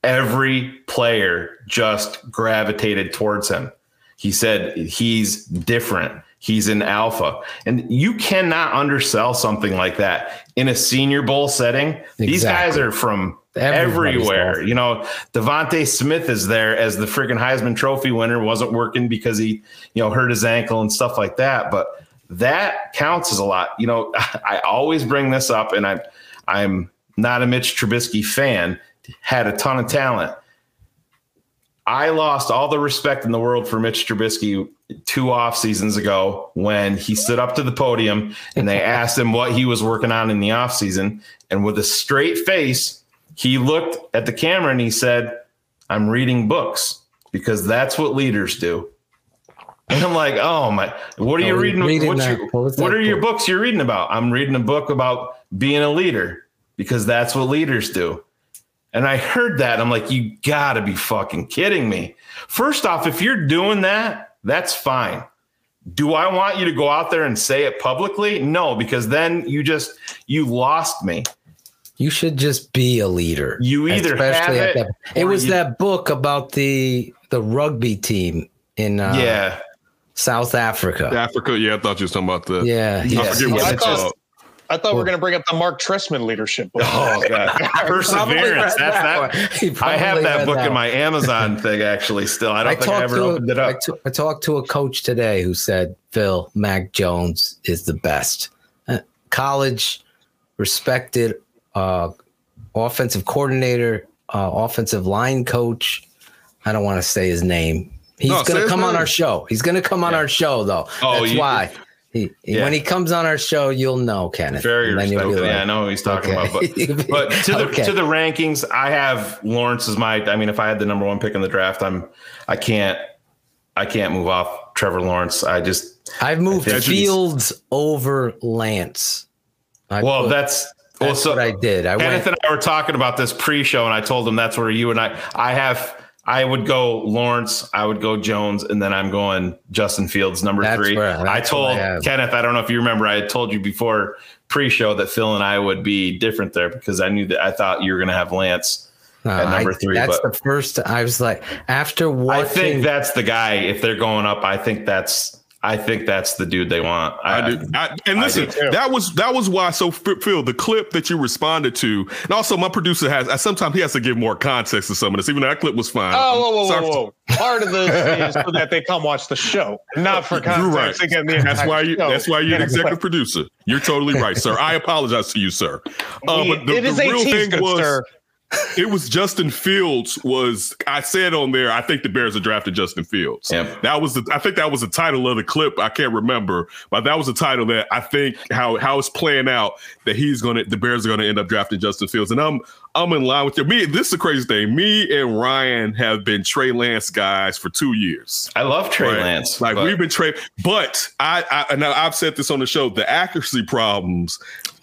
every player just gravitated towards him. He said he's different. He's an alpha. And you cannot undersell something like that in a senior bowl setting. These guys are from everywhere. awesome. You know, DeVonta Smith is there as the freaking Heisman Trophy winner, wasn't working because he, you know, hurt his ankle and stuff like that. But that counts as a lot. You know, <laughs> I always bring this up, and I'm I'm not a Mitch Trubisky fan. Had a ton of talent. I lost all the respect in the world for Mitch Trubisky two off seasons ago when he stood up to the podium and they <laughs> asked him what he was working on in the off season. And with a straight face, he looked at the camera and he said, I'm reading books because that's what leaders do. And I'm like, oh my, what are you Oh, reading? reading what what are your books you're reading about? I'm reading a book about being a leader because that's what leaders do. And I heard that. I'm like, you gotta be fucking kidding me. First off, if you're doing that, that's fine. Do I want you to go out there and say it publicly? No, because then you just you lost me. You should just be a leader. You either have at it that. It was you- that book about the the rugby team in uh, yeah. South Africa. Africa. Yeah, I thought you were talking about that. Yeah, I yes, forget what yes. I thought- I thought we were going to bring up the Marc Trestman leadership book. Oh god. <laughs> Perseverance. That's that. <laughs> He I have that book that in my Amazon thing actually still. I don't I think I talked ever to opened it up. t- I talked to a coach today who said Phil Mac Jones is the best Uh, college respected uh, offensive coordinator, uh, offensive line coach. I don't want to say his name. He's No, going to come on our show. He's going to come on our show though. Oh, That's you- why. He, Yeah. When he comes on our show, you'll know, Kenneth. Very And then you'll be respectful. Yeah, I know who he's talking okay. about. But <laughs> but to the Okay. to the rankings, I have Lawrence as my. I mean, if I had the number one pick in the draft, I'm. I can't. I can't move off Trevor Lawrence. I just. I've moved Fields over Lance. I Well, put- that's. Well, so what I did. I Kenneth went. and I were talking about this pre-show, and I told him that's where you and I. I have. I would go Lawrence. I would go Jones, and then I'm going Justin Fields, number That's three. where- I that's what I told. Kenneth. I don't know if you remember. I had told you before pre-show that Phil and I would be different there because I knew that I thought you were going to have Lance. No, at number I- three, That's but- the first. I was like, after watching. I think that's the guy. If they're going up, I think that's. I think that's the dude they want. I do. I, and I listen, do that was that was why. So F- Phil, the clip that you responded to, and also my producer has. I, sometimes he has to give more context to some of this. Even though that clip was fine. Oh, whoa, whoa, Sorry- whoa, whoa! Part of this is so that they come watch the show, not for context. You're right. Again, That's why you. show That's why you're in the a executive producer. You're totally right, sir. I apologize to you, sir. Uh, We- but the, it the is a real tease, thing was, sir. It was Justin Fields. Was I said on there? I think the Bears are drafted Justin Fields. Yep. That was the. I think that was the title of the clip. I can't remember, but that was the title that I think how how it's playing out that he's gonna the Bears are gonna end up drafting Justin Fields, and I'm I'm in line with you. Me, this is the crazy thing. Me and Ryan have been Trey Lance guys for two years. I love Trey Right. Lance. Like but- we've been trade, but I, I and I've said this on the show. The accuracy problems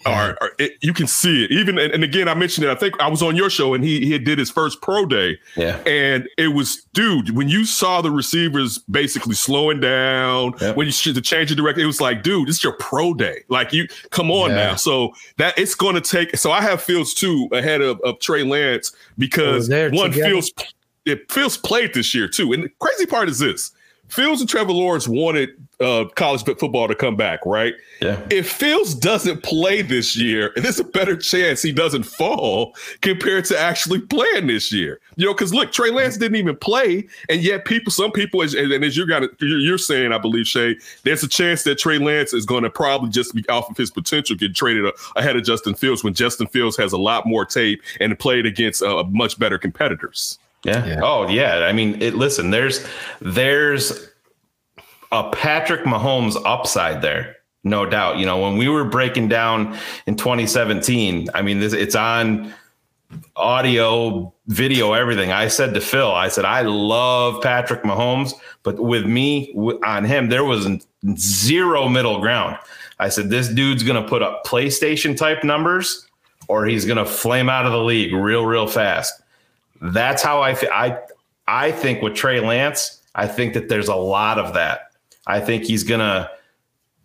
are, are it, you can see it. Even and, and again, I mentioned it. I think I was on your show and he he did his first pro day. Yeah. and it was dude when you saw the receivers basically slowing down Yep. when you should the change of direction. It was like, dude, this is your pro day. Like you come on Yeah. now. So that it's going to take. So I have Fields too ahead of, of Trey Lance because one together? Fields it Fields played this year too. And the crazy part is this: Fields and Trevor Lawrence wanted uh, college football to come back, right? Yeah. If Fields doesn't play this year, there's a better chance he doesn't fall compared to actually playing this year. You know, because look, Trey Lance didn't even play, and yet people, some people, as, and as you got, you're you're saying, I believe, Shay, there's a chance that Trey Lance is going to probably just be off of his potential get traded ahead of Justin Fields when Justin Fields has a lot more tape and played against uh, much better competitors. Yeah. Yeah. Oh yeah. I mean, it, listen. There's there's a Patrick Mahomes upside there, no doubt. You know, when we were breaking down in 2017, I mean, this it's on audio, video, everything. I said to Phil, I said I love Patrick Mahomes, but with me on him, there was zero middle ground. I said this dude's going to put up PlayStation type numbers, or he's going to flame out of the league real, real fast that's how I, th- I I think with Trey Lance, I think that there's a lot of that. I think he's gonna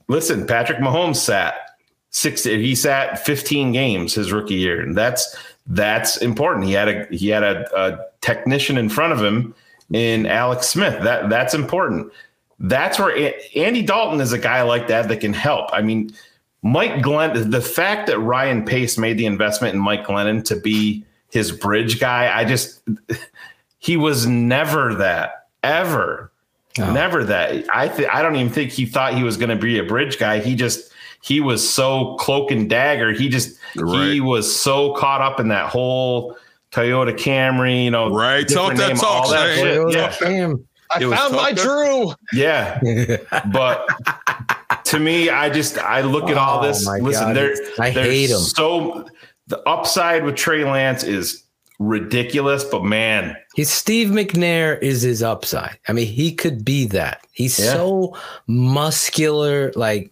listen. Patrick Mahomes sat six. He sat 15 games his rookie year, and that's that's important. He had a he had a, a technician in front of him in Alex Smith. That that's important. That's where Andy Dalton is a guy like that that can help. I mean, Mike Glenn. The fact that Ryan Pace made the investment in Mike Glennon to be his bridge guy, I just he was never that ever, Oh. never that. I th- I don't even think he thought he was going to be a bridge guy. He just he was so cloak and dagger. He just he was so caught up in that whole Toyota Camry, you know, Right. Talk different that name, talk, all that shit. Yeah. fam. I It found my Tucker. Drew. Yeah, <laughs> but to me, I just I look at all Oh, this. my Listen, God. there, I there's hate 'em. So the upside with Trey Lance is ridiculous, but man, He's Steve McNair is his upside. I mean, he could be that. He's Yeah. so muscular, like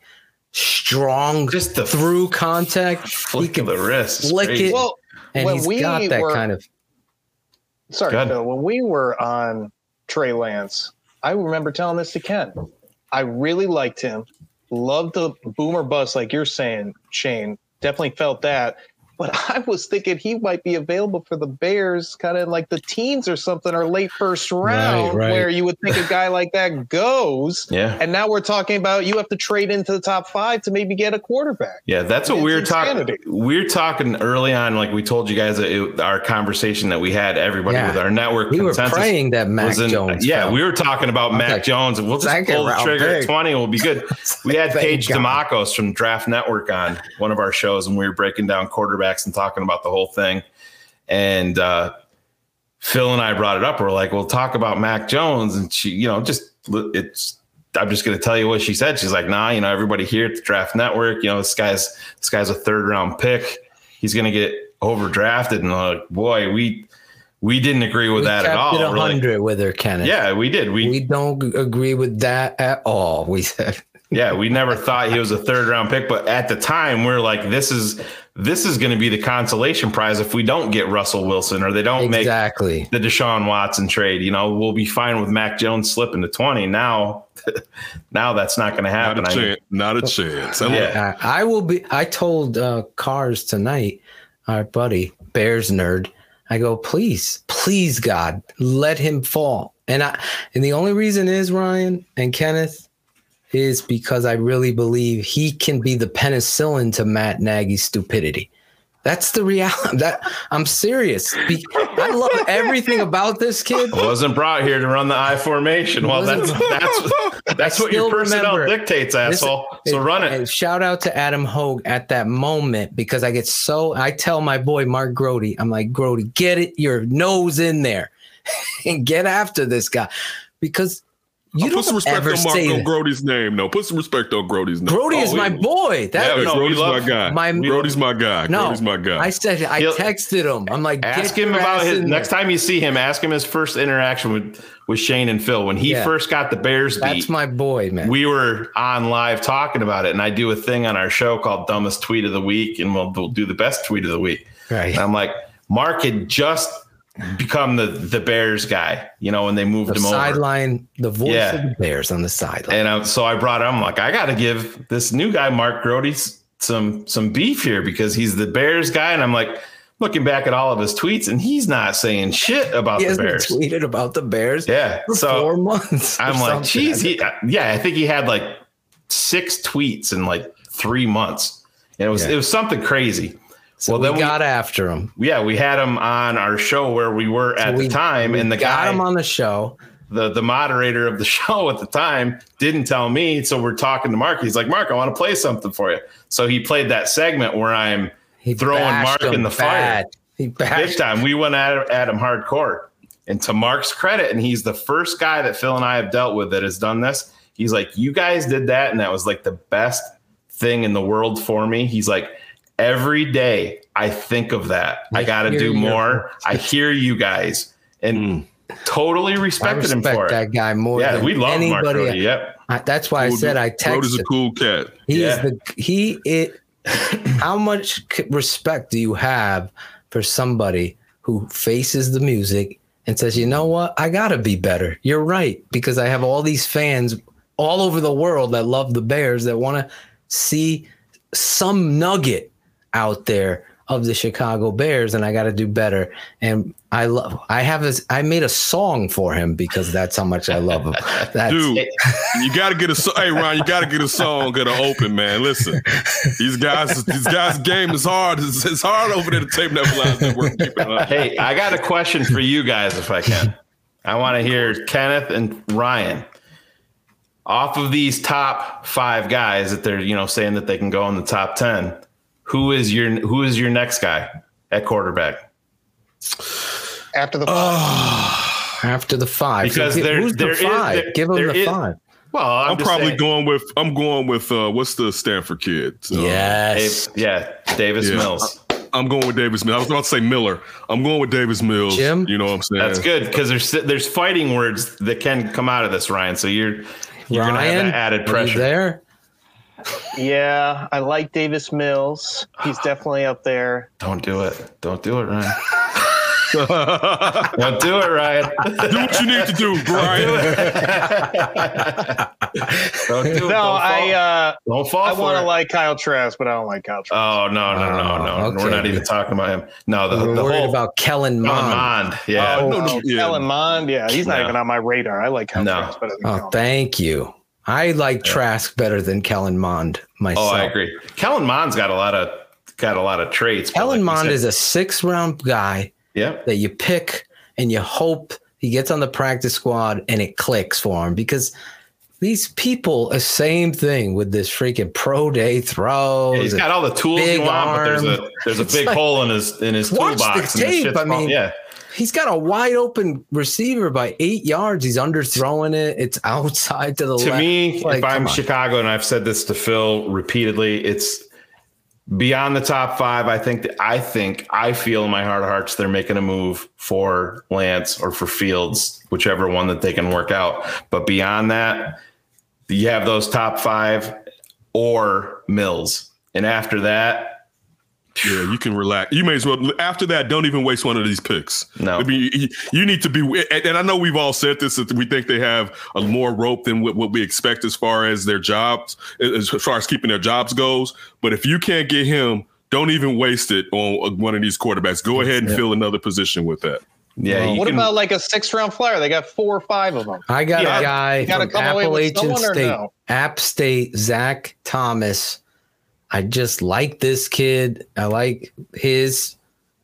strong Just the through contact. flick of the wrist, is flick crazy. it. Well, and when he's we got that were- kind of sorry, Go. Phil. When we were on Trey Lance, I remember telling this to Ken. I really liked him. Loved the boomer bust, like you're saying, Shane. Definitely felt that. But <laughs> I was thinking he might be available for the Bears, kind of like the teens or something, or late first round, right. where you would think a guy like that <laughs> goes. Yeah. And now we're talking about you have to trade into the top five to maybe get a quarterback. Yeah, that's what It's we were talking. insanity. we're talking early on, like we told you guys, it, our conversation that we had, everybody Yeah. with our network we were praying that Mac in- Jones. Yeah, fell. we were talking about Mac like, Jones, and we'll just second pull the round trigger at 20 and we'll be good. <laughs> We had Thank Paige God. Demakos from Draft Network on one of our shows, and we were breaking down quarterbacks and talking about the whole thing. And uh, Phil and I brought it up. We're like, "We'll talk about Mac Jones," and she, you know, just it's. I'm just going to tell you what she said. She's like, "Nah, you know, everybody here at the Draft Network, you know, this guy's this guy's a third round pick. He's going to get overdrafted." And like, boy, we we didn't agree with we that at all. We're like, 100 with her, Kenneth. yeah, we did. We, we don't agree with that at all. We said yeah, we never thought he was a third round pick, but at the time we're like, this is this is going to be the consolation prize if we don't get Russell Wilson or they don't make exactly. the Deshaun Watson trade. You know, we'll be fine with Mac Jones slipping to 20. Now, <laughs> now that's not going to happen. Not a I mean, chance. Not a chance. And Yeah. I, I will be. I told uh, Cars tonight, our buddy Bears nerd. I go, please, please, God, let him fall. And I and the only reason is Ryan and Kenneth is because I really believe he can be the penicillin to Matt Nagy's stupidity. That's the reality. <laughs> That I'm serious. Be- I love everything about this kid. Wasn't brought here to run the I formation. Well, that's that's that's what your personnel remember it. dictates, This- asshole. So run it. Shout out to Adam Hoge at that moment because I get so I tell my boy Mark Grody, I'm like, Grody, get it your nose in there and <laughs> get after this guy. Because you Oh, put some don't respect ever on say Marco that. Grody's name. No, put some respect on Grody's name. Grody is Oh, my boy. That Yeah, Hey, no, Grody's my guy. my- Grody's my guy. no, Grody's my guy. I said I He'll- texted him. I'm like, Ask get him your about ass his in next there. time you see him. Ask him his first interaction with with Shane and Phil when he Yeah. first got the Bears beat. That's my boy, man. we were on live talking about it, and I do a thing on our show called "Dumbest Tweet of the Week," and we'll, we'll do the best tweet of the week. Right. And I'm like, Mark had just become the the Bears guy, you know, when they moved the him over. sideline, the voice Yeah. of the Bears on the sideline. And I, so I brought him. I'm like, I got to give this new guy, Mark Grody, some some beef here because he's the Bears guy, and I'm like looking back at all of his tweets, and he's not saying shit about he the Bears. tweeted about the Bears Yeah, for so four months. I'm like, geez, he, yeah, I think he had like six tweets in like three months. And it was Yeah. it was something crazy. So well, we then we- got after him. Yeah, we had him on our show where we were at we- the time, and the got guy, him on the show. the the moderator of the <laughs> show at the time, didn't tell me. So we're talking to Mark. He's like, Mark, I want to play something for you. So he played that segment where I'm He throwing Mark in the fire. bad. He big time. We went at, at him hardcore. And to Mark's credit, and he's the first guy that Phil and I have dealt with that has done this. He's like, You guys did that, and that was like the best thing in the world for me. He's like, Every day I think of that. I, I got to do your more. <laughs> I hear you guys, and hmm. totally I respected him respect for that it. guy more Yeah, than we love Mark anybody. Yep. I, that's why I said I Grody's texted. a cool cat. He Yeah. is the he. It. <clears throat> how much respect do you have for somebody who faces the music and says, "You know what? I gotta be better." You're right because I have all these fans all over the world that love the Bears that want to see some nugget out there of the Chicago Bears, and I got to do better. And I love. I have this. I made a song for him because that's how much I love him. <laughs> That's, Dude, <laughs> you got to get a so- hey Ron, you got to get a song gonna open, man. Listen, these guys, these guys' game is hard. It's, it's hard over there to tape Neverland Network. Keep it up. Hey, I got a question for you guys, if I can. I want to hear Kenneth and Ryan off of these top five guys that they're you know saying that they can go in the top ten. Who is your Who is your next guy at quarterback? After the after the five. Because So gi- there- who's there the is- five? there- Give him the is- five. Well, I'm, I'm probably saying- going with I'm going with uh what's the Stanford kid? Uh, yes. Dave, yeah, Davis Yeah. Mills. I'm going with Davis Mills. I was about to say Miller. I'm going with Davis Mills. Jim? You know what I'm saying? That's good because there's there's fighting words that can come out of this, Ryan. So you're you're gonna have Ryan, that added are you pressure. there? Yeah, I like Davis Mills. He's definitely up there. Don't do it. Don't do it, Ryan. Don't do it, Ryan. do what you need to do, Brian. Don't do it. No, Don't fall, I uh, don't fall I want to like Kyle Trask, but I don't like Kyle Trask. Oh no no no no! We're not even talking about him. No, the, We're the worried whole about Kellen Kellen Mond. Mond. Yeah, oh, no, no, no, yeah. Kellen Mond. Yeah, he's not No. even on my radar. I like Kyle No. Trask better than Oh, thank you. I like Trask better than Kellen Mond myself. Oh, I agree. Kellen Mond's got a lot of got a lot of traits. Kellen like Mond said- is a six round guy Yep. that you pick and you hope he gets on the practice squad and it clicks for him because these people, the same thing with this freaking pro day throws. Yeah, he's got all the tools you want, but there's a there's a It's big like- hole in his in his Watch toolbox. and the tape, I mean, yeah. He's got a wide open receiver by eight yards. He's underthrowing it. It's outside to the to left. me, Like, if I'm. Chicago, and I've said this to Phil repeatedly, it's beyond the top five. I think that I think I feel in my heart of hearts they're making a move for Lance or for Fields, whichever one that they can work out. But beyond that, you have those top five or Mills, and after that, Yeah, you can relax. You may as well. After that, don't even waste one of these picks. No. I mean, you, you need to be. And and I know we've all said this that we think they have a more rope than what, what we expect as far as their jobs, as far as keeping their jobs goes. But if you can't get him, don't even waste it on uh, one of these quarterbacks. Go ahead and fill another position with that. Yeah, you What can- about like a six round flyer? They got four or five of them. I got Yeah, a guy gotta from come away Appalachian State, no? App State, Zac Thomas. I just like this kid. I like his,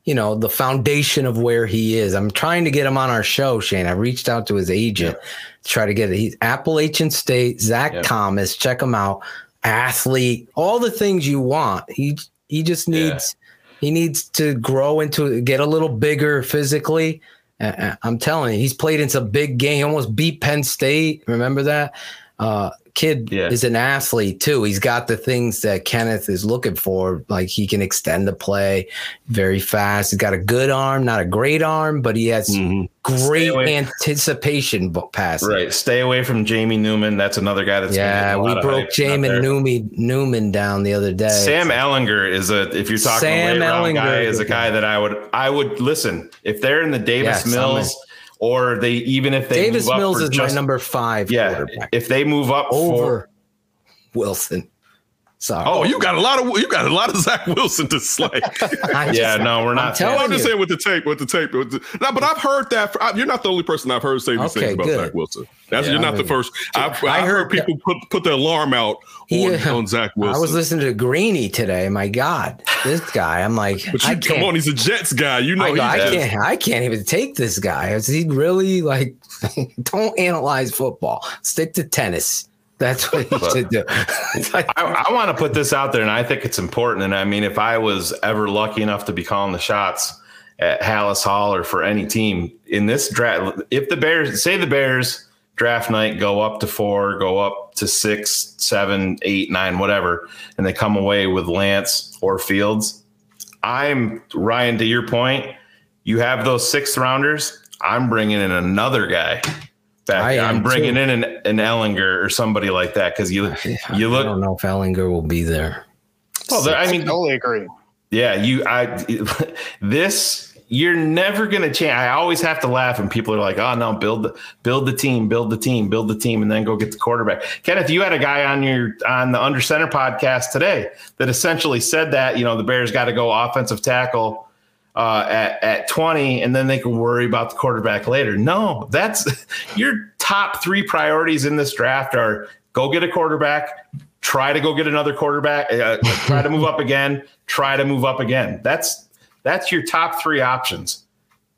you know, the foundation of where he is. I'm trying to get him on our show, Shane. I reached out to his agent to try to get it. He's Appalachian State, Zac Yep. Thomas. Check him out. Athlete, all the things you want. He he just Yeah. needs he needs to grow into get a little bigger physically. I'm telling you, he's played in some big game. He almost beat Penn State. Remember that? Uh, kid Yeah. is an athlete too. He's got the things that Kenneth is looking for. Like he can extend the play very fast. He's got a good arm, not a great arm, but he has Mhm. great anticipation passing. right. Stay away from Jamie Newman. That's another guy that's Yeah, we broke hype out there. Jamie Newman, Newman down the other day. Sam Ehlinger is a if you're talking Sam a late round Ehlinger guy is a guy that I would I would listen if they're in the Davis Mills or they even if they Davis move up Mills is just, my number five yeah if they move up over for Wilson. Sorry. Oh, you got a lot of you got a lot of <laughs> Zach Wilson to slay. <laughs> I yeah no we're I'm not telling I'm just saying with the tape, with the tape. With the, no, but I've heard that. I- You're not the only person I've heard say these Okay, things about good. Zach Wilson. That's Yeah, you're I not the mean, first. I've, I heard heard- people put put the alarm out on, uh, on Zach Wilson. I was listening to Greeny today. My God, this guy. I'm like, but I you come on, he's a Jets guy. You know, I, go, I can't. I can't even take this guy. Is he really like? <laughs> don't analyze football. Stick to tennis. That's what he should do. I, I want to put this out there, and I think it's important. And I mean, if I was ever lucky enough to be calling the shots at Halas Hall or for any team in this draft, if the Bears say the Bears draft night go up to four, go up to six, seven, eight, nine, whatever, and they come away with Lance or Fields, I'm Ryan. To your point, you have those sixth rounders. I'm bringing in another guy. Back. I am I'm bringing too. in an, an Ehlinger or somebody like that because you <sighs> you look. I don't know if Ehlinger will be there. well, there- I mean, totally agree. yeah, you, I, <laughs> this, you're never going to change. I always have to laugh when people are like, oh, no, build the, build the team, build the team, build the team, and then go get the quarterback. Kenneth, you had a guy on your, on the Under Center podcast today that essentially said that, you know, the Bears got to go offensive tackle uh, at, at 20 and then they can worry about the quarterback later. No, that's <laughs> your top three priorities in this draft are go get a quarterback, try to go get another quarterback, uh, try to move up <laughs> again, try to move up again. That's that's your top three options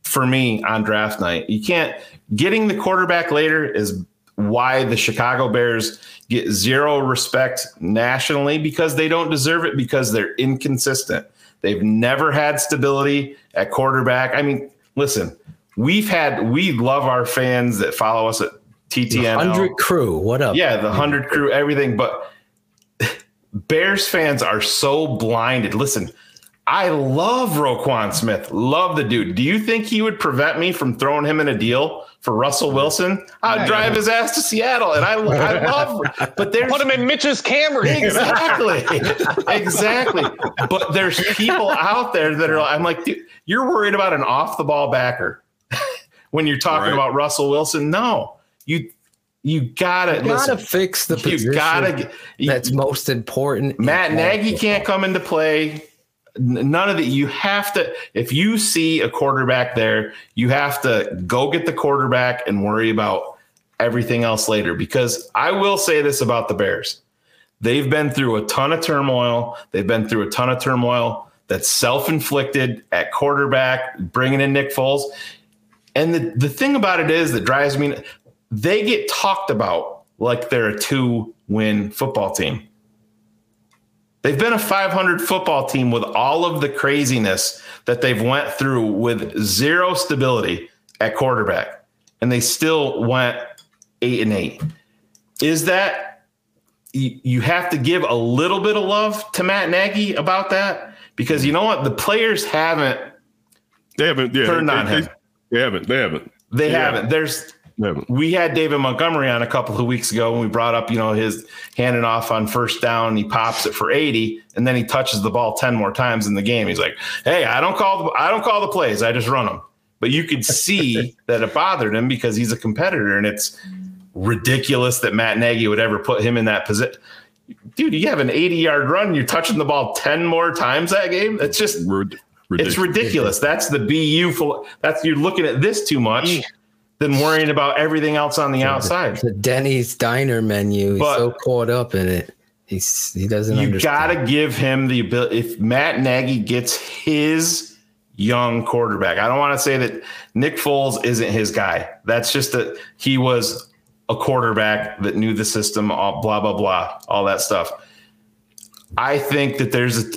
for me on draft night. You can't getting the quarterback later is why the Chicago Bears get zero respect nationally because they don't deserve it because they're inconsistent. They've never had stability at quarterback. I mean, listen, we've had we love our fans that follow us at TTN. Hundred crew. What up? Yeah, the hundred crew, everything. But <laughs> Bears fans are so blinded. Listen, I love Roquan Smith. Love the dude. Do you think he would prevent me from throwing him in a deal for Russell Wilson? I'd drive his ass to Seattle, and I, I <laughs> love. But there's Put him in Mitch's Camry. exactly, <laughs> exactly. But there's people out there that are. I'm like, dude, you're worried about an off the ball backer <laughs> when you're talking Right. about Russell Wilson. No, you you gotta You gotta listen, fix the You position gotta. get- you- that's most important. Matt Nagy can't come into play. None of the you have to. If you see a quarterback there, you have to go get the quarterback and worry about everything else later. Because I will say this about the Bears: they've been through a ton of turmoil. They've been through a ton of turmoil that's self-inflicted at quarterback, bringing in Nick Foles. And the, the thing about it is that drives me, they get talked about like they're a two win football team. They've been a 500 football team with all of the craziness that they've went through with zero stability at quarterback, and they still went eight and eight. Is that you, you have to give a little bit of love to Matt Nagy about that? Because you know what? The players haven't They haven't. Yeah, Turned they, on they, him. They haven't. They haven't. They haven't. There's We had David Montgomery on a couple of weeks ago and we brought up, you know, his handing off on first down, he pops it for 80 and then he touches the ball 10 more times in the game. He's like, "Hey, I don't call the I don't call the plays. I just run them." But you could see <laughs> that it bothered him because he's a competitor and it's ridiculous that Matt Nagy would ever put him in that position. Dude, you have an 80 yard run, you're touching the ball 10 more times that game. It's just Rid- It's ridiculous. That's the BU full. That's you're looking at this too much than worrying about everything else on the outside. The Denny's diner menu. He's so caught up in it. He's he doesn't You understand. got to give him the ability. If Matt Nagy gets his young quarterback, I don't want to say that Nick Foles isn't his guy. That's just that he was a quarterback that knew the system, all blah blah blah, all that stuff. I think that there's a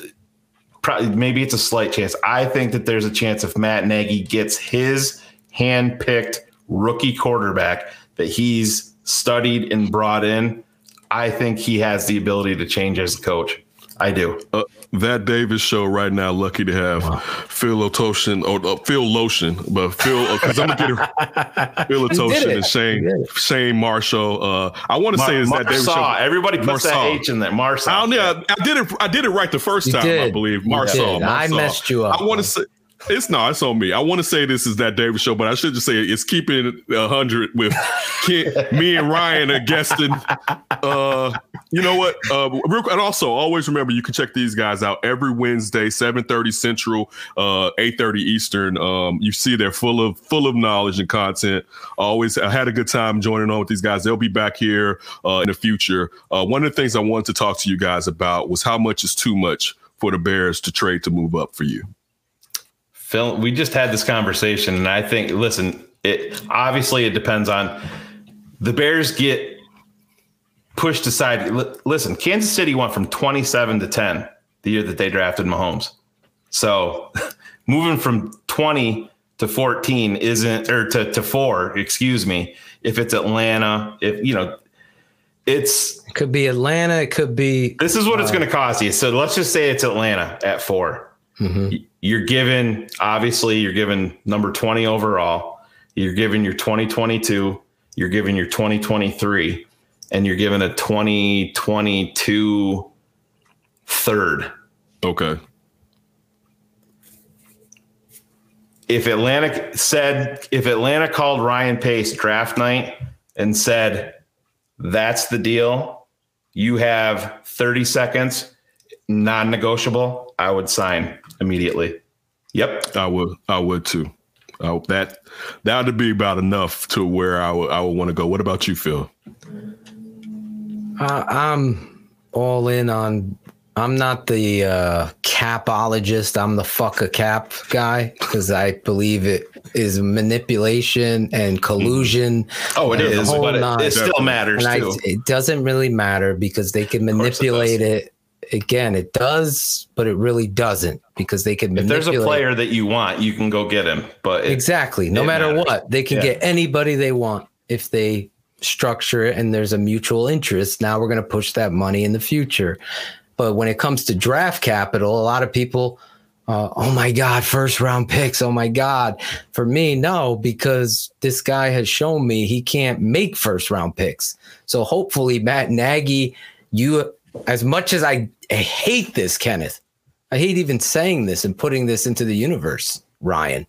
probably maybe it's a slight chance. I think that there's a chance if Matt Nagy gets his hand-picked rookie quarterback that he's studied and brought in, I think he has the ability to change as a coach. I do. Uh, that Davis show right now, lucky to have Phil Otoshin or uh, Phil Lotion, but Phil because I'm gonna get it. <laughs> Phil He Otoshin and Shane He did it. Shane Marshall. Uh, I want to say is that Davis show. Marsaw. Everybody puts that H in there. Marsaw. I, yeah, I did it. I did it right the first You time. I believe You Marsaw. did. I messed you up. I want to say it's no, it's on me. I want to say this is that David show, but I should just say it's keeping a hundred with me and Ryan are guesting. Uh, you know what? Uh, real, and also always remember you can check these guys out every Wednesday, seven thirty Central, uh, eight thirty Eastern. Um, you see they're full of full of knowledge and content. Always, I had a good time joining on with these guys. They'll be back here uh, in the future. Uh, one of the things I wanted to talk to you guys about was how much is too much for the Bears to trade to move up for you. Phil, we just had this conversation, and I think, listen, it obviously it depends on the Bears get pushed aside. L- listen, Kansas City went from 27 to 10 the year that they drafted Mahomes. So <laughs> moving from 20 to 14 isn't, or to, to four, excuse me, if it's Atlanta, if, you know, it's, It could be Atlanta. It could be this is what it's uh, going to cost you. So let's just say it's Atlanta at 4 mm-hmm. Y- You're given, obviously, you're given number 20 overall. You're given your 2022. You're given your 2023. And you're given a 2022 third. Okay. If Atlanta said, if Atlanta called Ryan Pace draft night and said, that's the deal, you have 30 seconds, non negotiable, I would sign immediately. Yep. I would. I would too. Uh, that that would be about enough to where I would I would want to go. What about you, Phil? Uh, I'm all in on. I'm not the uh, capologist. I'm the fuck a cap guy because I believe it is manipulation and collusion. Oh, it and the is, whole but it, it still matters and I, it doesn't really matter because they can course it manipulate it, Again, it does, but it really doesn't because they can if there's a player that you want, you can go get him. But it- exactly. No matter matters. what, they can Yeah. get anybody they want if they structure it and there's a mutual interest. Now we're going to push that money in the future. But when it comes to draft capital, a lot of people, uh, oh my God, first round picks. Oh my God. For me, no, because this guy has shown me he can't make first round picks. So hopefully, Matt Nagy, you, as much as I, I hate this, Kenneth, I hate even saying this and putting this into the universe, Ryan,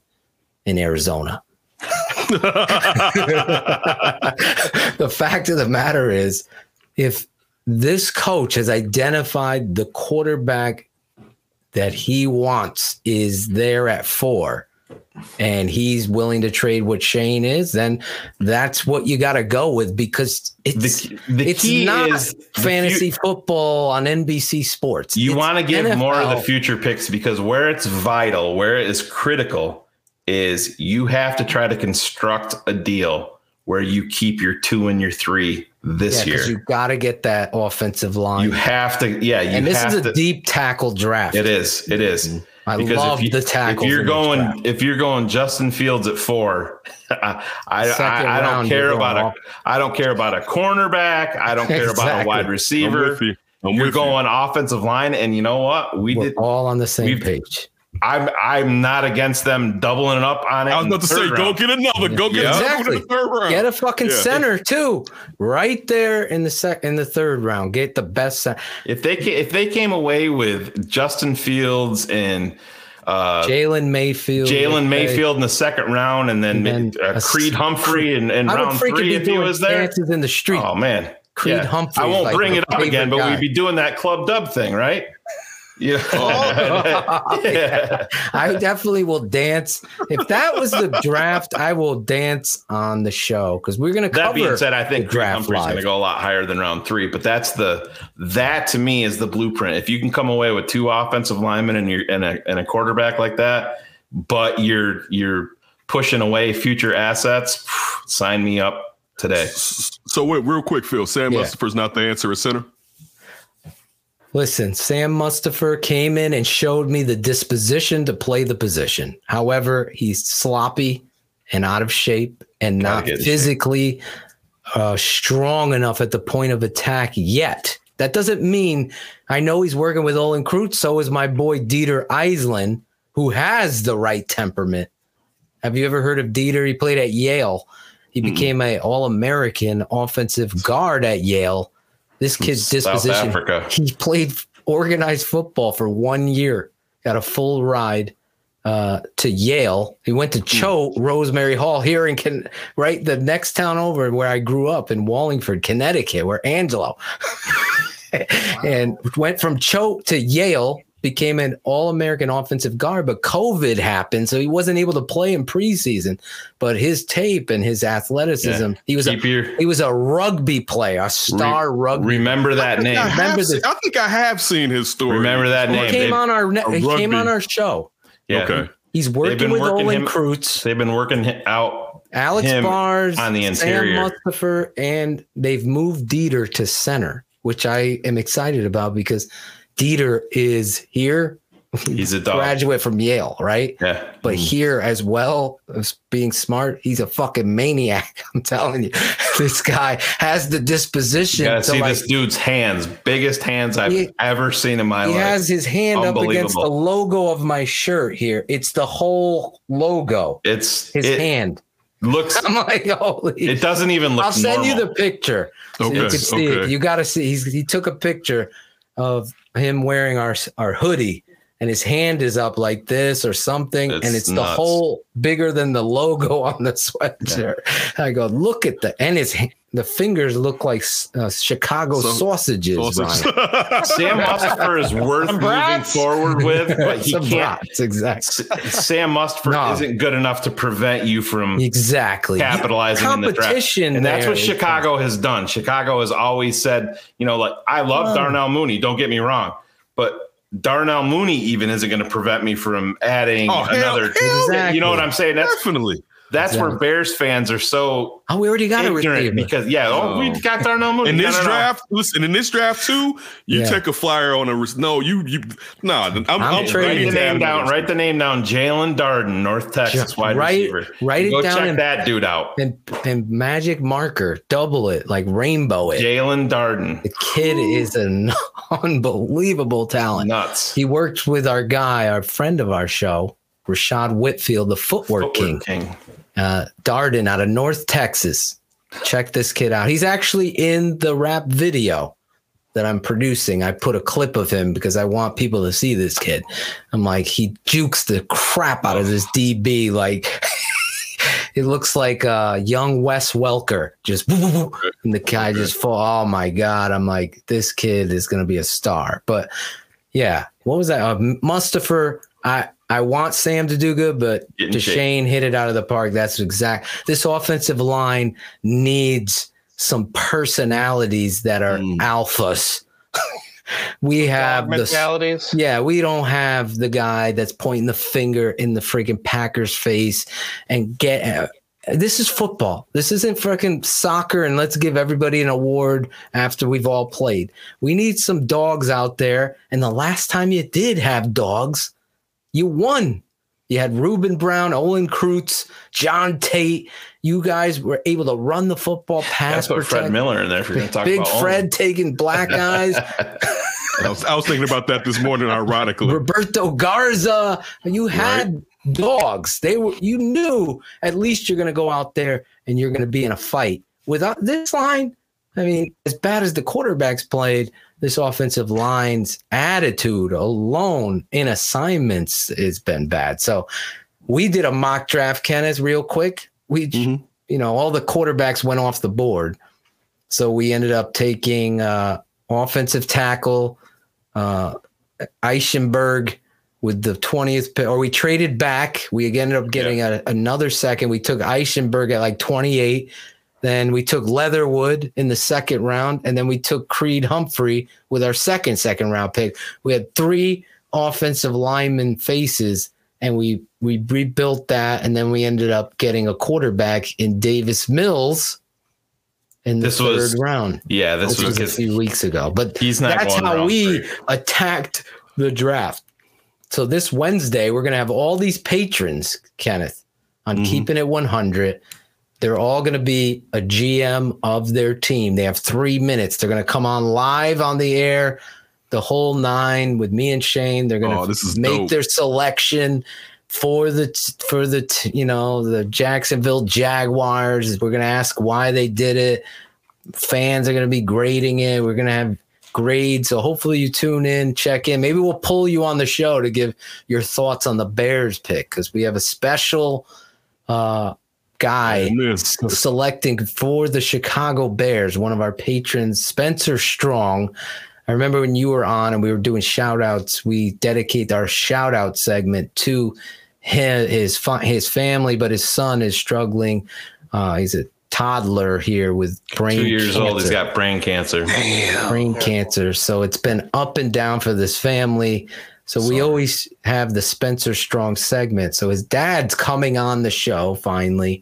in Arizona. <laughs> the fact of the matter is, if this coach has identified the quarterback that he wants is there at four, and he's willing to trade what Shane is, then that's what you got to go with because it's The- the it's not fantasy fu- football on NBC Sports. You want to give more of the future picks because where it's vital, where it is critical, is you have to try to construct a deal where you keep your two and your three this Yeah, year. you got to get that offensive line. You have to, yeah. You and this is a to, deep tackle draft. It is. It is. Mm-hmm. I Because love if you, the tackles. If you're going, draft. if you're going Justin Fields at four, <laughs> I, I, I, I don't care about going a, off. I don't care about a cornerback. I don't care about a Exactly. wide I'm receiver. with you. I'm You're with you. going offensive line, and you know what? We We're did. all on the same we've- page. I'm I'm not against them doubling up on it. I was in about to say, third go get another. Go get Yeah. Exactly. in the third round. Get a fucking Yeah. center too, right there in the sec in the third round. Get the best center. If they ca- if they came away with Justin Fields and uh, Jalen Mayfield. Jalen okay. Mayfield in the second round, and then, And then uh, a Creed s- Humphrey in, in round three if he was there. dances in the street. Oh man, Creed Humphrey I won't like bring it up again, favorite but we'd be doing that club dub thing, right? Yeah. <laughs> Oh, yeah. <laughs> I definitely will dance. If that was the draft, I will dance on the show because we're gonna That being said, I think the Greg draft Humphrey's going to go a lot higher than round three. But that's the that to me is the blueprint. If you can come away with two offensive linemen and you're and a and a quarterback like that, but you're you're pushing away future assets, sign me up today. So wait, real quick, Phil. Sam Yeah. Mustipher's not the answer at center. Listen, Sam Mustipher came in and showed me the disposition to play the position. However, he's sloppy and out of shape and not get in shape. physically uh, strong enough at the point of attack yet. That doesn't mean I know he's working with Olin Kreutz. So is my boy Dieter Eiselen, who has the right temperament. Have you ever heard of Dieter? He played at Yale. He became a All American offensive guard at Yale. This kid's South disposition. Africa. He played organized football for one year. Got a full ride uh, to Yale. He went to Choate Rosemary Hall here in Con- right the next town over where I grew up in Wallingford, Connecticut, where Angelo <laughs> and went from Choate to Yale. Became an All-American offensive guard, but COVID happened, so he wasn't able to play in preseason. But his tape and his athleticism, he was a your, he was a rugby player, a star rugby. remember that I name. have Remember seen- I think I have seen his story. Remember that He name. came They- on our ne- a he came on our show. Yeah. Okay. He's working with working Olin him- Kreutz, They've been working out Alex him Bars, on the Sam interior. Mustipher, and they've moved Dieter to center, which I am excited about because Dieter is here, He's a dog. graduate from Yale, right? Yeah. But mm-hmm. here as well as being smart, he's a fucking maniac. <laughs> I'm telling you, this guy has the disposition You gotta to see like. this dude's hands. Biggest hands I've He- ever seen in my He life. He has his hand up against the logo of my shirt here. It's the whole logo. it's His it hand. looks <laughs> I'm like, holy. it doesn't even look I'll send you the picture. So you can see it. You got to see. He's, he took a picture of him wearing our our hoodie, and his hand is up like this or something, and it's the whole bigger than the logo <laughs> on the sweatshirt. I go, look at the and his the fingers look like uh, Chicago Some- sausages. Sausage. Ronnie. <laughs> Sam Mustipher is worth moving forward with, but he Some can't. brats, exactly. Sam Mustipher No. isn't good enough to prevent you from Exactly. capitalizing in the draft. Competition And that's what Chicago has done. Chicago has always said, you know, like I love Darnell Mooney, don't get me wrong, but Darnell Mooney even isn't going to prevent me from adding Oh, hell- another. hell You know what I'm saying? That's Definitely. That's where Bears fans are so Oh, we already got a ignorant receiver. because yeah, oh, we oh. got Darnell Mooney In this no, no. draft, listen, in this draft too, you Yeah. take a flyer on a no, you you nah. I'm, I'm, I'm I'm trading Write the name add down. Write the name down. Jaelon Darden, North Texas wide Write- receiver. write it Go down check and- that dude out. and and magic marker, double it, like rainbow it. Jaelon Darden. The kid is an <laughs> unbelievable talent. Nuts. He worked with our guy, our friend of our show, Rashad Whitfield, the footwork, king, Footwork king. uh, Darden out of North Texas. Check this kid out. He's actually in the rap video that I'm producing. I put a clip of him because I want people to see this kid. I'm like, he jukes the crap out of this DB. Like, <laughs> it looks like uh, young Wes Welker. Just, <laughs> and the guy just fall. Oh my God. I'm like, this kid is going to be a star. But yeah, what was that? Uh, Mustipher. I, I want Sam to do good, but Get in shape. Deshane hit it out of the park. That's exact. This offensive line needs some personalities that are Mm. alphas. <laughs> we have the mentalities. yeah, we don't have the guy that's pointing the finger in the freaking Packers face and get. uh, this is football. This isn't freaking soccer, and let's give everybody an award after we've all played. We need some dogs out there. And the last time you did have dogs, you won. You had Ruben Brown, Olin Kreutz, John Tait. You guys were able to run the football pass. That's what Fred. Miller in there. If you're going to talk Big about Fred taking black <laughs> eyes. I was, I was thinking about that this morning, ironically. Roberto Garza. You had dogs. They were. You knew at least you're going to go out there and you're going to be in a fight. Without this line, I mean, as bad as the quarterbacks played, this offensive line's attitude alone in assignments has been bad. So we did a mock draft, Kenneth, real quick. We, Mhm. you know, all the quarterbacks went off the board. So we ended up taking uh, offensive tackle, uh, Eichenberg with the 20th pick, or we traded back. We ended up getting a, another second. We took Eichenberg at like 28. Then we took Leatherwood in the second round, and then we took Creed Humphrey with our second second round pick. We had three offensive lineman faces, and we we rebuilt that, and then we ended up getting a quarterback in Davis Mills in the This third was- round. Yeah, this was was a few weeks ago, but He's not that's how we three. attacked the draft. So this Wednesday, we're gonna have all these patrons, Kenneth, on Mm-hmm. keeping it 100. They're all gonna be a GM of their team. They have three minutes. They're gonna come on live on the air, the whole nine with me and Shane. They're gonna Oh, is make dope. their selection for the for the you know the Jacksonville Jaguars. We're gonna ask why they did it. Fans are gonna be grading it. We're gonna have grades. So hopefully you tune in, check in. Maybe we'll pull you on the show to give your thoughts on the Bears pick because we have a special uh, guy man. s- selecting for the Chicago Bears, one of our patrons, Spencer Strong. I remember when you were on and we were doing shout outs, we dedicate our shout out segment to his his, his family, but his son is struggling. Uh, he's a toddler here with brain two years old. He's cancer got brain cancer. brain cancer. So it's been up and down for this family. So we always have the Spencer Strong segment. So his dad's coming on the show finally,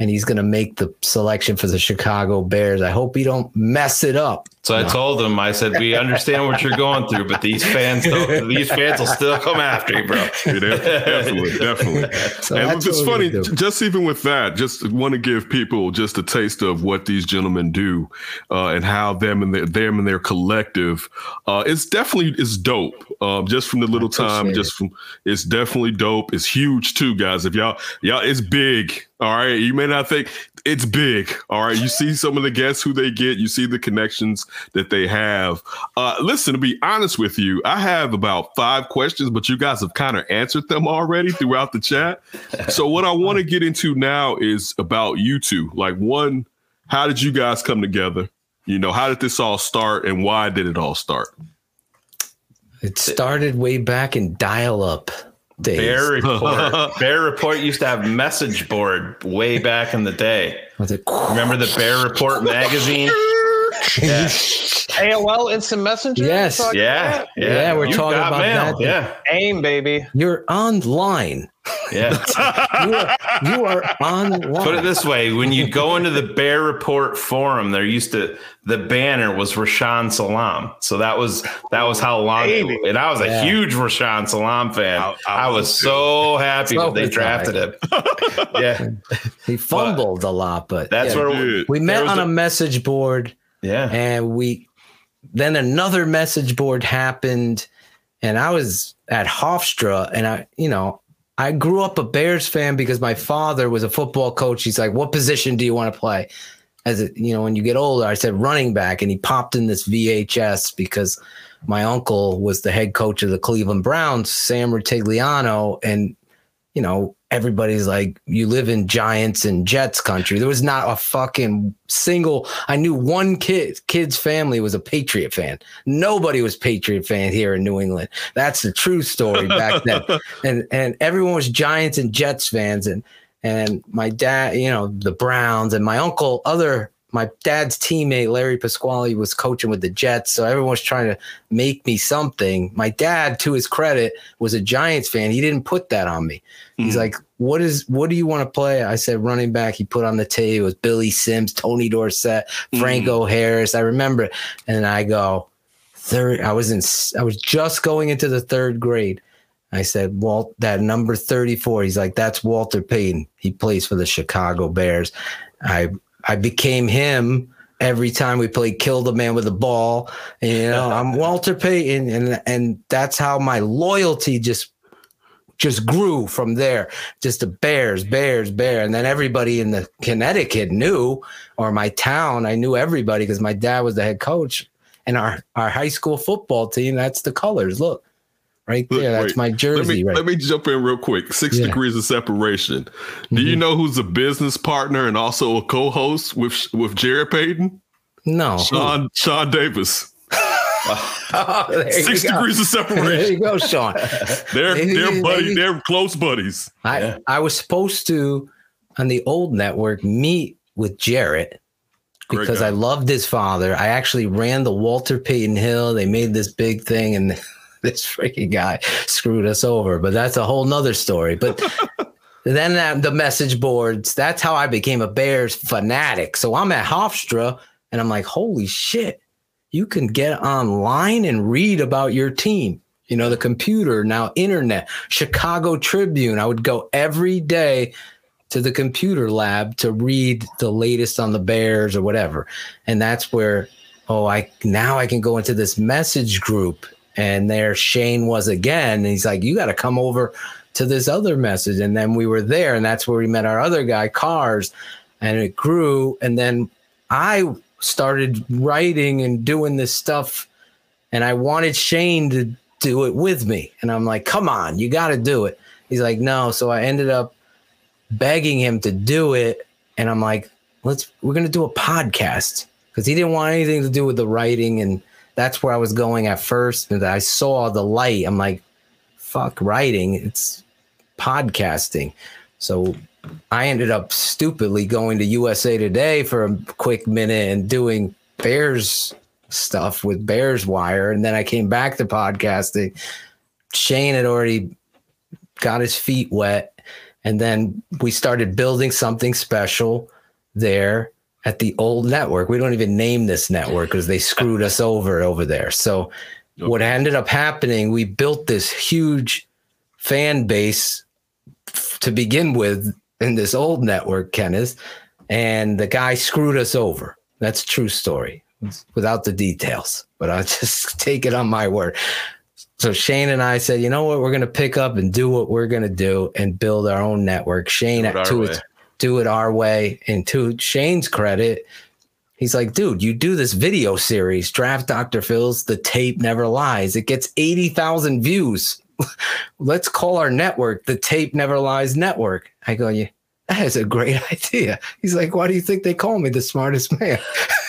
and he's going to make the selection for the Chicago Bears. I hope he don't mess it up. So I told him, I said, we understand what you're going through, but these fans, don't, these fans will still come after you, bro. <laughs> Yeah, de- definitely, definitely. <laughs> So and it's funny, we're gonna do. just even with that, just want to give people just a taste of what these gentlemen do uh, and how them and their them and their collective. Uh, it's definitely it's dope. Um, just from the little time, appreciate just from it's definitely dope. It's huge too, guys. If y'all y'all, it's big. All right, you may not think it's big. All right, you see some of the guests who they get. You see the connections that they have. Uh, listen, to be honest with you, I have about five questions, but you guys have kind of answered them already throughout the chat. So what I want to get into now is about you two. Like one, how did you guys come together? You know, how did this all start and why did it all start? It started way back in dial up days. Bear <laughs> Report. Bear Report used to have message board way back in the day. Was it? Remember the Bear Report magazine? <laughs> Yeah, AOL Instant Messenger. Yes. Yeah, yeah. Yeah, we're You talking about mail. that. Yeah, AIM, baby. You're online. Yeah. <laughs> You are, you are online. Put it this way: when you go into the Bear Report forum, there used to the banner was Rashaan Salaam, so that was that was how long. It, and I was a huge Rashaan Salaam fan. I, I- I was was so happy So when they was I. drafted him. <laughs> yeah, He fumbled a lot, but that's yeah. where Dude. we met on a- a message board. yeah. and we then another message board happened and i was at hofstra and i you know i grew up a bears fan because my father was a football coach. He's like what position do you want to play? As a, you know when you get older i said running back and he popped in this vhs because my uncle was the head coach of the cleveland browns sam rutigliano and you know, everybody's like, you live in Giants and Jets country. There was not a fucking single. I knew one kid, kid's family was a Patriot fan. Nobody was Patriot fan here in New England. That's the true story back then. <laughs> and and everyone was Giants and Jets fans. And and my dad, you know, the Browns and my uncle, other my dad's teammate Larry Pasquale was coaching with the Jets, so everyone was trying to make me something. My dad, to his credit, was a Giants fan. He didn't put that on me. He's hmm. like, "What is? What do you want to play?" I said, "Running back." He put on the tape. It was Billy Sims, Tony Dorsett, hmm. Franco Harris. I remember, it. and I go, third. I was in. I was just going into the third grade. I said, Walt, that number 34. He's like, that's Walter Payton. He plays for the Chicago Bears. I I became him every time we played kill the man with the ball. You know, I'm <laughs> Walter Payton. And and that's how my loyalty just just grew from there. Just the Bears, Bears, Bear. And then everybody in the Connecticut knew, or my town, I knew everybody because my dad was the head coach. And our, our high school football team, that's the colors. Look, right Look, there. That's wait. my Let jersey. me right. let me jump in real quick. Six Yeah. degrees of separation. Do you mm-hmm. know who's a business partner and also a co-host with with Jarrett Payton? no. Sean Sean Davis. Oh, <laughs> there you Six degrees of separation. <laughs> There you go, Sean. They're they're buddy. They're close buddies. I I was supposed to on the old network meet with Jarrett because. I loved his father. I actually ran the Walter Payton Hill. They made this big thing, and <laughs> this freaking guy screwed us over. But that's a whole nother story. But <laughs> then that, the message boards. That's how I became a Bears fanatic. So I'm at Hofstra, and I'm like, holy shit! You can get online and read about your team. You know, the computer now, internet, Chicago Tribune. I would go every day to the computer lab to read the latest on the Bears or whatever. And that's where, oh, I now I can go into this message group. And there Shane was again. And he's like, you got to come over to this other message. And then we were there. And that's where we met our other guy, Cars. And it grew. And then I started writing and doing this stuff. And I wanted Shane to do it with me. And I'm like, come on, you got to do it. He's like, no. So I ended up begging him to do it. And I'm like, let's, we're going to do a podcast because he didn't want anything to do with the writing. And that's where I was going at first. And I saw the light. I'm like, fuck writing. It's podcasting. So I ended up stupidly going to USA Today for a quick minute and doing Bears stuff with Bears Wire. And then I came back to podcasting. Shane had already got his feet wet. And then we started building something special there at the old network. We don't even name this network because they screwed us over over there. So what ended up happening, we built this huge fan base f- to begin with in this old network, Kenneth, and the guy screwed us over. That's a true story without the details, but I'll <laughs> just take it on my word. So Shane and I said, you know what, we're going to pick up and do what we're going to do and build our own network. Shane, Do it to way. its, do it our way. And to Shane's credit, he's like, dude, you do this video series, Draft Dr. Phil's The Tape Never Lies. It gets 80,000 views. <laughs> Let's call our network the Tape Never Lies Network. I go, yeah, that is a great <laughs> idea. He's like, why do you think they call me the smartest man?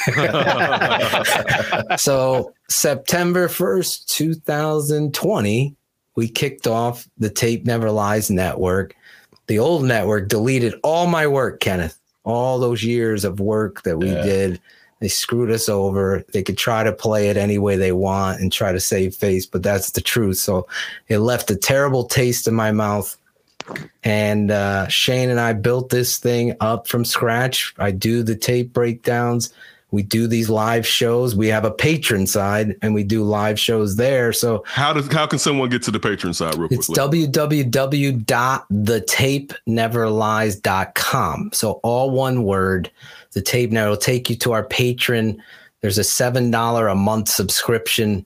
<laughs> so September 1st, 2020, we kicked off the Tape Never Lies network. The old network deleted all my work, Kenneth. All those years of work that we Yeah. did. They screwed us over. They could try to play it any way they want and try to save face, but that's the truth. So it left a terrible taste in my mouth. And uh, Shane and I built this thing up from scratch. I do the tape breakdowns. We do these live shows. We have a patron side and we do live shows there. So How does how can someone get to the patron side real it's quickly? www.thetapeneverlies.com. So all one word. The tape now will take you to our patron. There's a seven dollar a month subscription.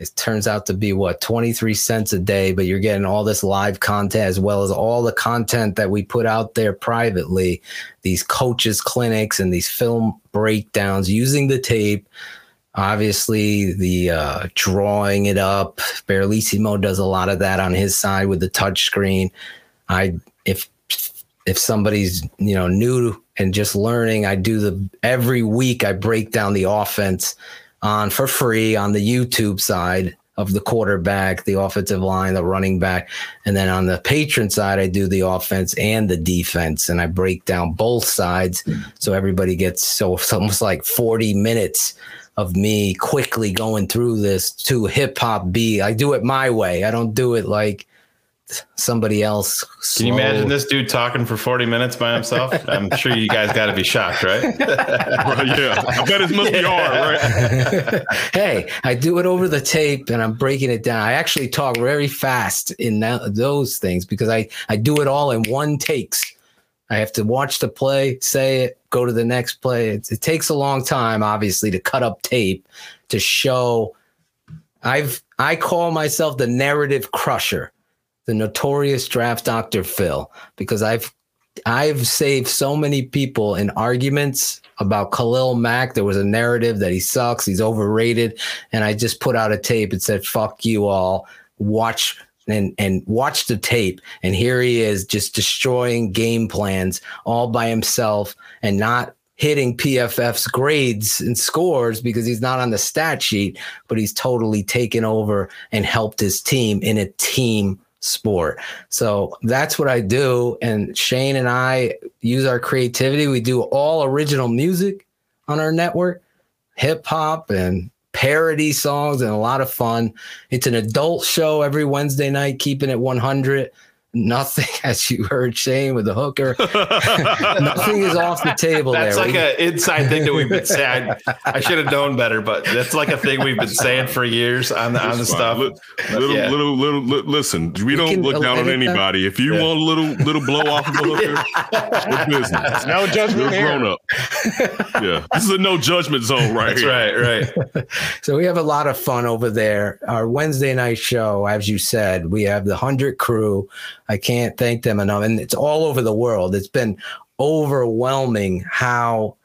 It turns out to be what 23 cents a day, but you're getting all this live content as well as all the content that we put out there privately, these coaches clinics and these film breakdowns using the tape. Obviously the uh, drawing it up. Barlissimo does a lot of that on his side with the touch screen. I if if somebody's you know new and just learning i do the every week i break down the offense on for free on the youtube side of the quarterback the offensive line the running back and then on the patron side i do the offense and the defense and i break down both sides so everybody gets so it's almost like 40 minutes of me quickly going through this to hip hop B. I do it my way. I don't do it like somebody else. Can you imagine this dude talking for 40 minutes by himself? <laughs> I'm sure you guys got to be shocked, right? <laughs> Right, yeah, I bet must be hard, right? <laughs> hey, I do it over the tape and I'm breaking it down. I actually talk very fast in that, those things because I, I do it all in one takes. I have to watch the play, say it, go to the next play. It, it takes a long time, obviously, to cut up tape to show. I've I call myself the narrative crusher, the notorious draft Dr. Phil, because I've I've saved so many people in arguments about Khalil Mack. There was a narrative that he sucks, he's overrated, and I just put out a tape and said, "Fuck you all." Watch and and watch the tape, and here he is, just destroying game plans all by himself, and not hitting PFF's grades and scores because he's not on the stat sheet, but he's totally taken over and helped his team in a team sport. So that's what I do. And Shane and I use our creativity. We do all original music on our network, hip hop and parody songs, and a lot of fun. It's an adult show every Wednesday night, keeping it 100 nothing, <laughs> as you heard Shane with the hooker, <laughs> nothing is off the table That's there. like We- an inside thing that we've been saying. I, I should have known better, but that's like a thing we've been saying for years on the on the It's stuff. fine. Little, Yeah. little, little, li- Listen, we don't can look down on anybody. If you Yeah. want a little, little blow off of a hooker, <laughs> it's business. No You're judgment here. grown up. Yeah, this is a no judgment zone right That's here. right, right. So we have a lot of fun over there. Our Wednesday night show, as you said, we have the 100 crew. I can't thank them enough. And it's all over the world. It's been overwhelming how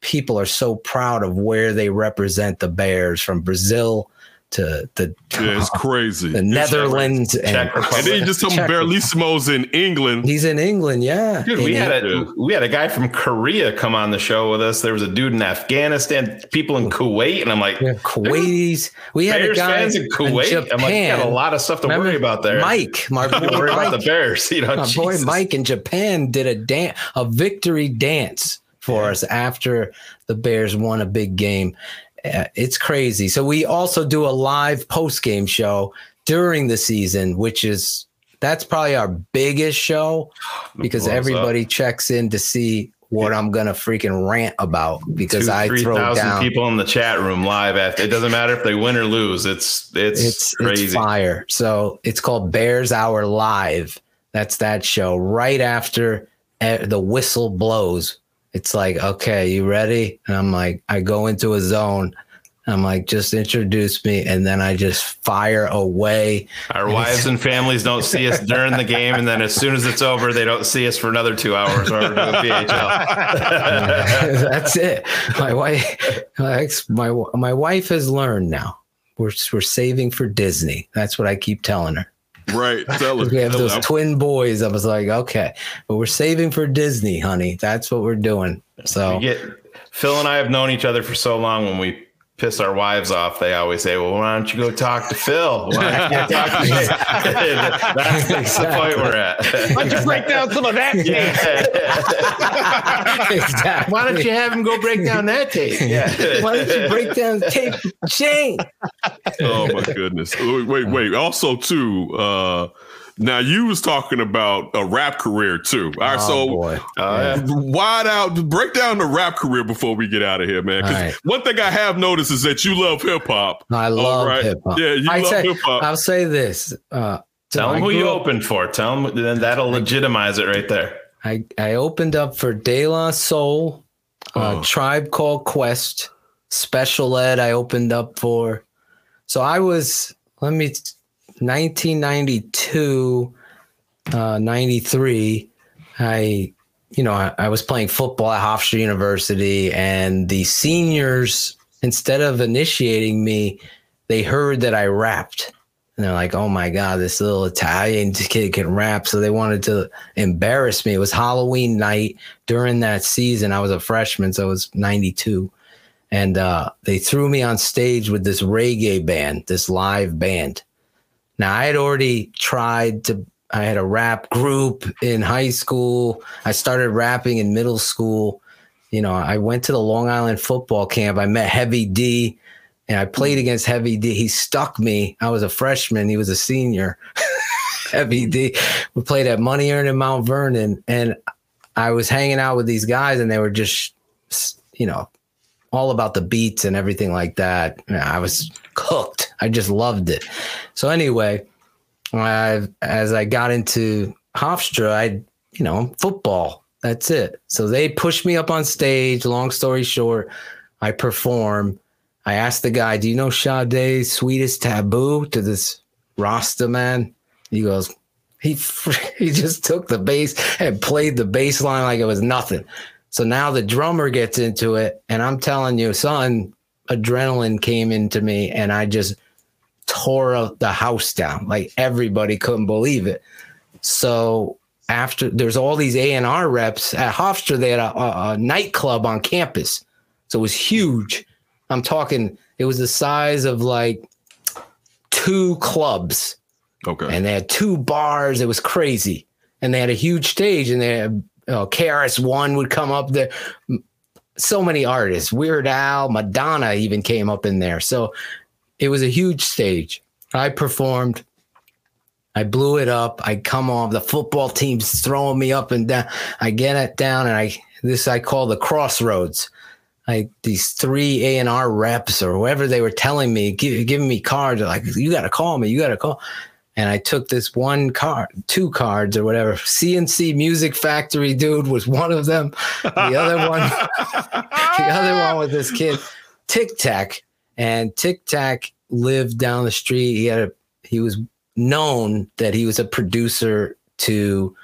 people are so proud of where they represent the Bears from Brazil to the, Yeah, it's <laughs> crazy. the It's- Netherlands. And, Czech And then you just tell me Czech- Barlissimo's in England. He's in England, yeah. Dude, we And had he- a we had a guy from Korea come on the show with us. There was a dude in Afghanistan, people in Kuwait, and I'm like, we have Kuwaitis. We had a guy fans in Kuwait. I'm like, got a lot of stuff to Remember worry about there. Mike, my <laughs> You don't boy worry about Mike. the Bears. You know, My boy Mike in Japan did a dance, a victory dance for us after the Bears won a big game. It's crazy. So we also do a live post game show during the season, which is that's probably our biggest show because blows up. everybody checks in to see what I'm gonna freaking rant about because Two, I three throw thousand down. people in the chat room live. After it doesn't matter if they win or lose. It's it's, it's crazy. it's fire. So it's called Bears Hour Live. That's that show. Right after the whistle blows, it's like, okay, you ready? And I'm like, I go into a zone. I'm like, just introduce me, and then I just fire away. Our wives and families don't see us during the game, and then as soon as it's over, they don't see us for another two hours or PHL. <laughs> That's it. My wife, my my my wife has learned now. We're we're saving for Disney. That's what I keep telling her. Right. Tell her. We have Tell those her. twin boys. I was like, okay, but we're saving for Disney, honey. That's what we're doing. So get Phil and I have known each other for so long. When we piss our wives off, they always say, "Well, why don't you go talk to Phil? Why don't you talk to me?" that's, <laughs> <laughs> that's the point we're at. Why don't you break down some of that? exactly. Why don't you have him go break down that tape? Yeah. Why don't you break down tape Shane? Oh my goodness. Wait, wait, wait. Also, too. Uh, now you was talking about a rap career too. All right, Oh, so boy. Yeah. wide out, break down the rap career before we get out of here, man. Because All right. one thing I have noticed is that you love hip hop. I love right. hip hop. Yeah, you I love hip hop. I'll say this. Uh, Tell them who you up- opened for. Tell them, then that'll legitimize it right there. I, I opened up for De La Soul, uh, Oh. Tribe Called Quest, Special Ed. I opened up for. So I was, let me, 1992, uh, 93. I, you know, I, I was playing football at Hofstra University, and the seniors, instead of initiating me, they heard that I rapped. And they're like, oh my God, this little Italian <laughs> kid can rap. So they wanted to embarrass me. It was Halloween night during that season. I was a freshman, so it was 92. And uh, they threw me on stage with this reggae band, this live band. Now, I had already tried to, I had a rap group in high school. I started rapping in middle school. You know, I went to the Long Island football camp. I met Heavy D and I played against Heavy D. He stuck me. I was a freshman. He was a senior. <laughs> Heavy D. We played at Money Earned in Mount Vernon, and I was hanging out with these guys, and they were just, you know, all about the beats and everything like that. I was cooked. I just loved it. So anyway, I, as I got into Hofstra, I, you know, football. That's it. So they pushed me up on stage. Long story short, I perform. I asked the guy, "Do you know Sade's sweetest taboo?" To this Rasta man, he goes, he <laughs> he just took the bass and played the bass line like it was nothing. So now the drummer gets into it, and I'm telling you, son, adrenaline came into me, and I just tore the house down. Like everybody couldn't believe it. So after there's all these A and R reps at Hofstra. They had a, a, a nightclub on campus, so it was huge. I'm talking. It was the size of like two clubs, Okay. and they had two bars. It was crazy, and they had a huge stage, and they had uh, KRS One would come up there. So many artists, Weird Al, Madonna even came up in there. So it was a huge stage. I performed. I blew it up. I come off. The football team's throwing me up and down. I get it down, and I this I call the crossroads. I these three A and R reps or whoever they were telling me, give, giving me cards. Like, you got to call me. You got to call. And I took this one card, two cards or whatever. CNC Music Factory dude was one of them. The other one, <laughs> the other one was this kid, Tic Tac, and Tic Tac lived down the street. He had a he was known that he was a producer to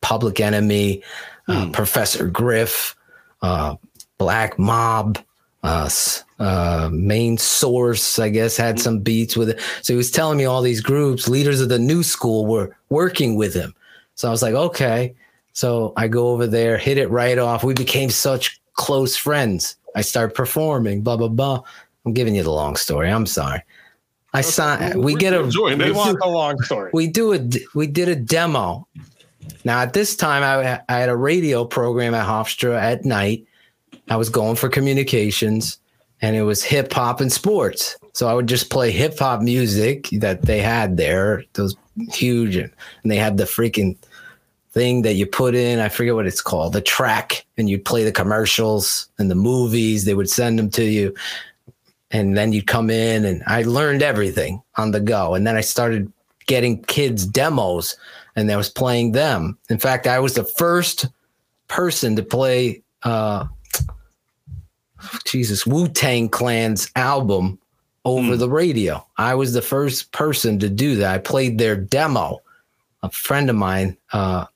Public Enemy, uh, Professor Griff, uh, Black Mob, uh, uh, Main Source, I guess, had some beats with it. So he was telling me all these groups, leaders of the new school, were working with him. So I was like, okay. So I go over there, hit it right off. We became such close friends. I start performing, blah blah blah. I'm giving you the long story. I'm sorry. I signed. We get a We want the long story. we do a we did a demo. Now at this time I, I had a radio program at Hofstra at night. I was going for communications and it was hip hop and sports. So I would just play hip hop music that they had there, those huge and they had the freaking thing that you put in, I forget what it's called, the track and you'd play the commercials and the movies, they would send them to you and then you'd come in and I learned everything on the go. And then I started getting kids demos and I was playing them. In fact, I was the first person to play uh Jesus Wu Tang Clan's album over the radio. I was the first person to do that. I played their demo. A friend of mine, uh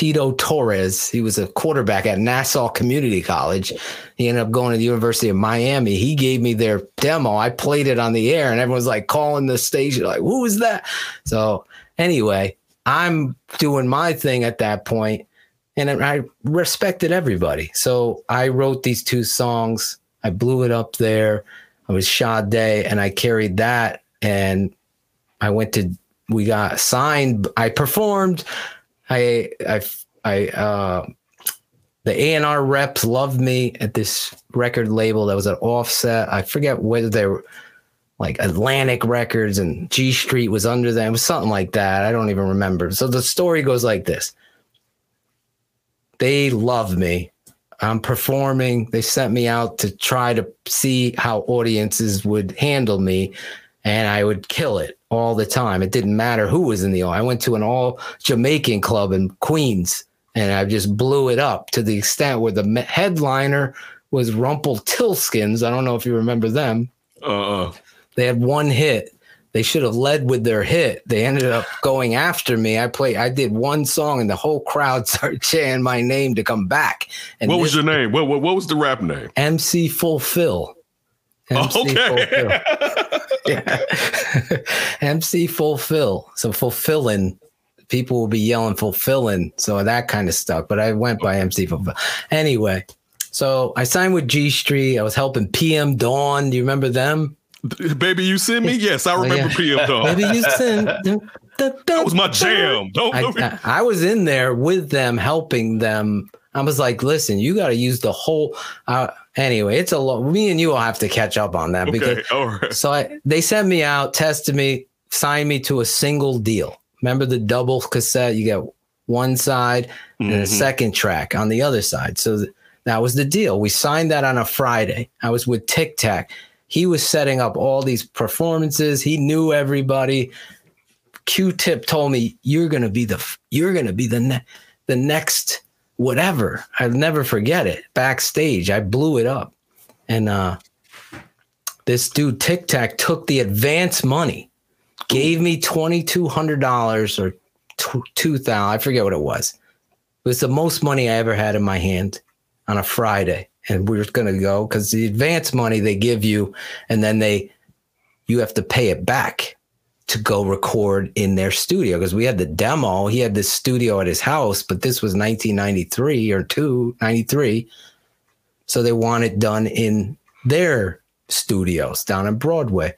Tito Torres. He was a quarterback at Nassau Community College. He ended up going to the University of Miami. He gave me their demo. I played it on the air, and everyone's like calling the station, like, "Who was that?" So anyway, I'm doing my thing at that point, and I respected everybody. So I wrote these two songs. I blew it up there. I was Sade, and I carried that, and I went to. We got signed. I performed. I I I uh the A&R reps loved me at this record label that was an offset. I forget whether they were like Atlantic Records and Gee Street was under them, something like that. I don't even remember. So the story goes like this. They love me. I'm performing. They sent me out to try to see how audiences would handle me, and I would kill it all the time. It didn't matter who was in the. All. I went to an all Jamaican club in Queens, and I just blew it up to the extent where the headliner was Rumpletilskinz. I don't know if you remember them. Uh, uh, They had one hit. They should have led with their hit. They ended up going after me. I played. I did one song, and the whole crowd <laughs> started chanting my name to come back. And what was your name? What, what what was the rap name? MC Fulfill. MC okay. <laughs> yeah. <laughs> MC Fulfill. So fulfilling. People will be yelling fulfilling. So that kind of stuck. But I went by MC Fulfill. Anyway, so I signed with Gee Street. I was helping PM Dawn. Do you remember them? Baby, you send me? Yes, I remember Oh, yeah. PM Dawn. Baby, you sent. <laughs> That was my jam. Don't I, I, I was in there with them, helping them. I was like, listen, you got to use the whole. Uh, anyway, it's a lot. Me and you will have to catch up on that because okay, right. so I, they sent me out, tested me, signed me to a single deal. Remember the double cassette? You get one side and a Mhm. second track on the other side. So th- that was the deal. We signed that on a Friday. I was with Tic Tac. He was setting up all these performances. He knew everybody. Q-Tip told me, "You're gonna be the you're gonna be the ne- the next whatever." I'll never forget it. Backstage, I blew it up, and uh, this dude Tic Tac took the advance money, gave me twenty two hundred dollars or two thousand. I forget what it was. It was the most money I ever had in my hand on a Friday, and we were gonna go because the advance money they give you, and then they you have to pay it back to go record in their studio because we had the demo. He had this studio at his house, but this was 1993 or 2, 93. So they want it done in their studios down in Broadway.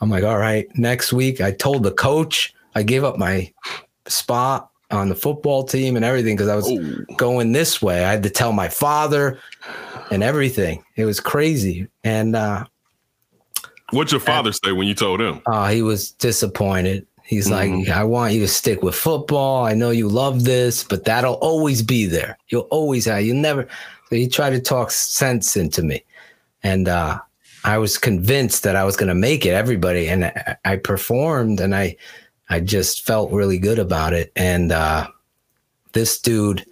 I'm like, all right, next week. I told the coach I gave up my spot on the football team and everything because I was Oh. going this way. I had to tell my father and everything. It was crazy. And uh What'd your father say when you told him? uh, he was disappointed. He's like, I want you to stick with football. I know you love this, but that'll always be there. You'll always have, you never. So he tried to talk sense into me. And uh, I was convinced that I was going to make it, everybody. And I, I performed and I, I just felt really good about it. And uh, this dude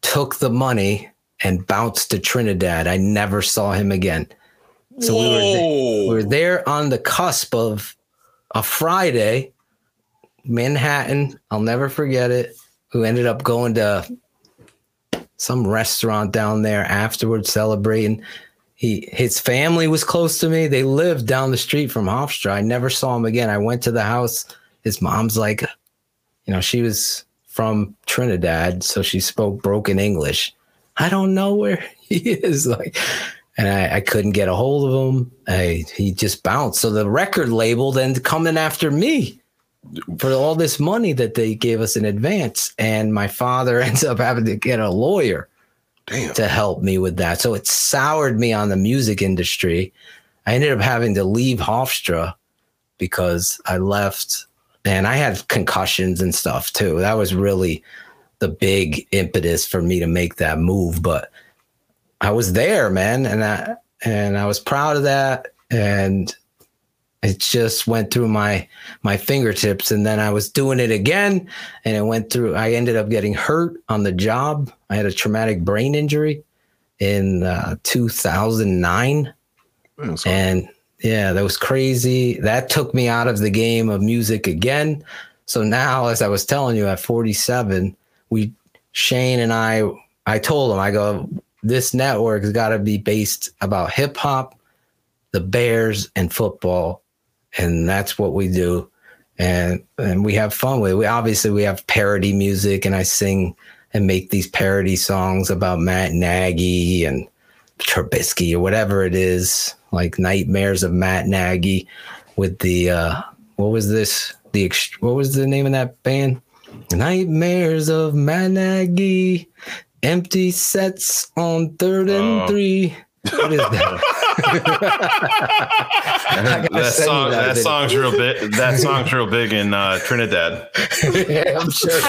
took the money and bounced to Trinidad. I never saw him again. So we were, th- we were there on the cusp of a Friday, Manhattan. I'll never forget it. We ended up going to some restaurant down there afterwards, celebrating. He his family was close to me. They lived down the street from Hofstra. I never saw him again. I went to the house. His mom's like, you know, she was from Trinidad, so she spoke broken English. I don't know where <laughs> he is. Like, and I, I couldn't get a hold of him. I, he just bounced. So the record label then coming after me for all this money that they gave us in advance. And my father <laughs> ends up having to get a lawyer Damn. to help me with that. So it soured me on the music industry. I ended up having to leave Hofstra because I left and I had concussions and stuff too. That was really the big impetus for me to make that move. But I was there, man, and I and I was proud of that. And it just went through my my fingertips and then I was doing it again and it went through I ended up getting hurt on the job. I had a traumatic brain injury in uh, 2009 Man, so- and yeah, that was crazy. That took me out of the game of music again. So now, as I was telling you, at 47, we Shane and I, I told him, I go, this network has got to be based about hip hop, the Bears, and football, and that's what we do. And and we have fun with it. We obviously we have parody music, and I sing and make these parody songs about Matt Nagy and Trubisky or whatever it is, like Nightmares of Matt Nagy with the uh what was this? The what was the name of that band? Nightmares of Matt Nagy. Empty sets on third and Oh. three. What is that? <laughs> That song, that, video. song's real big. That song's real big in uh, Trinidad. yeah, I'm sure. <laughs>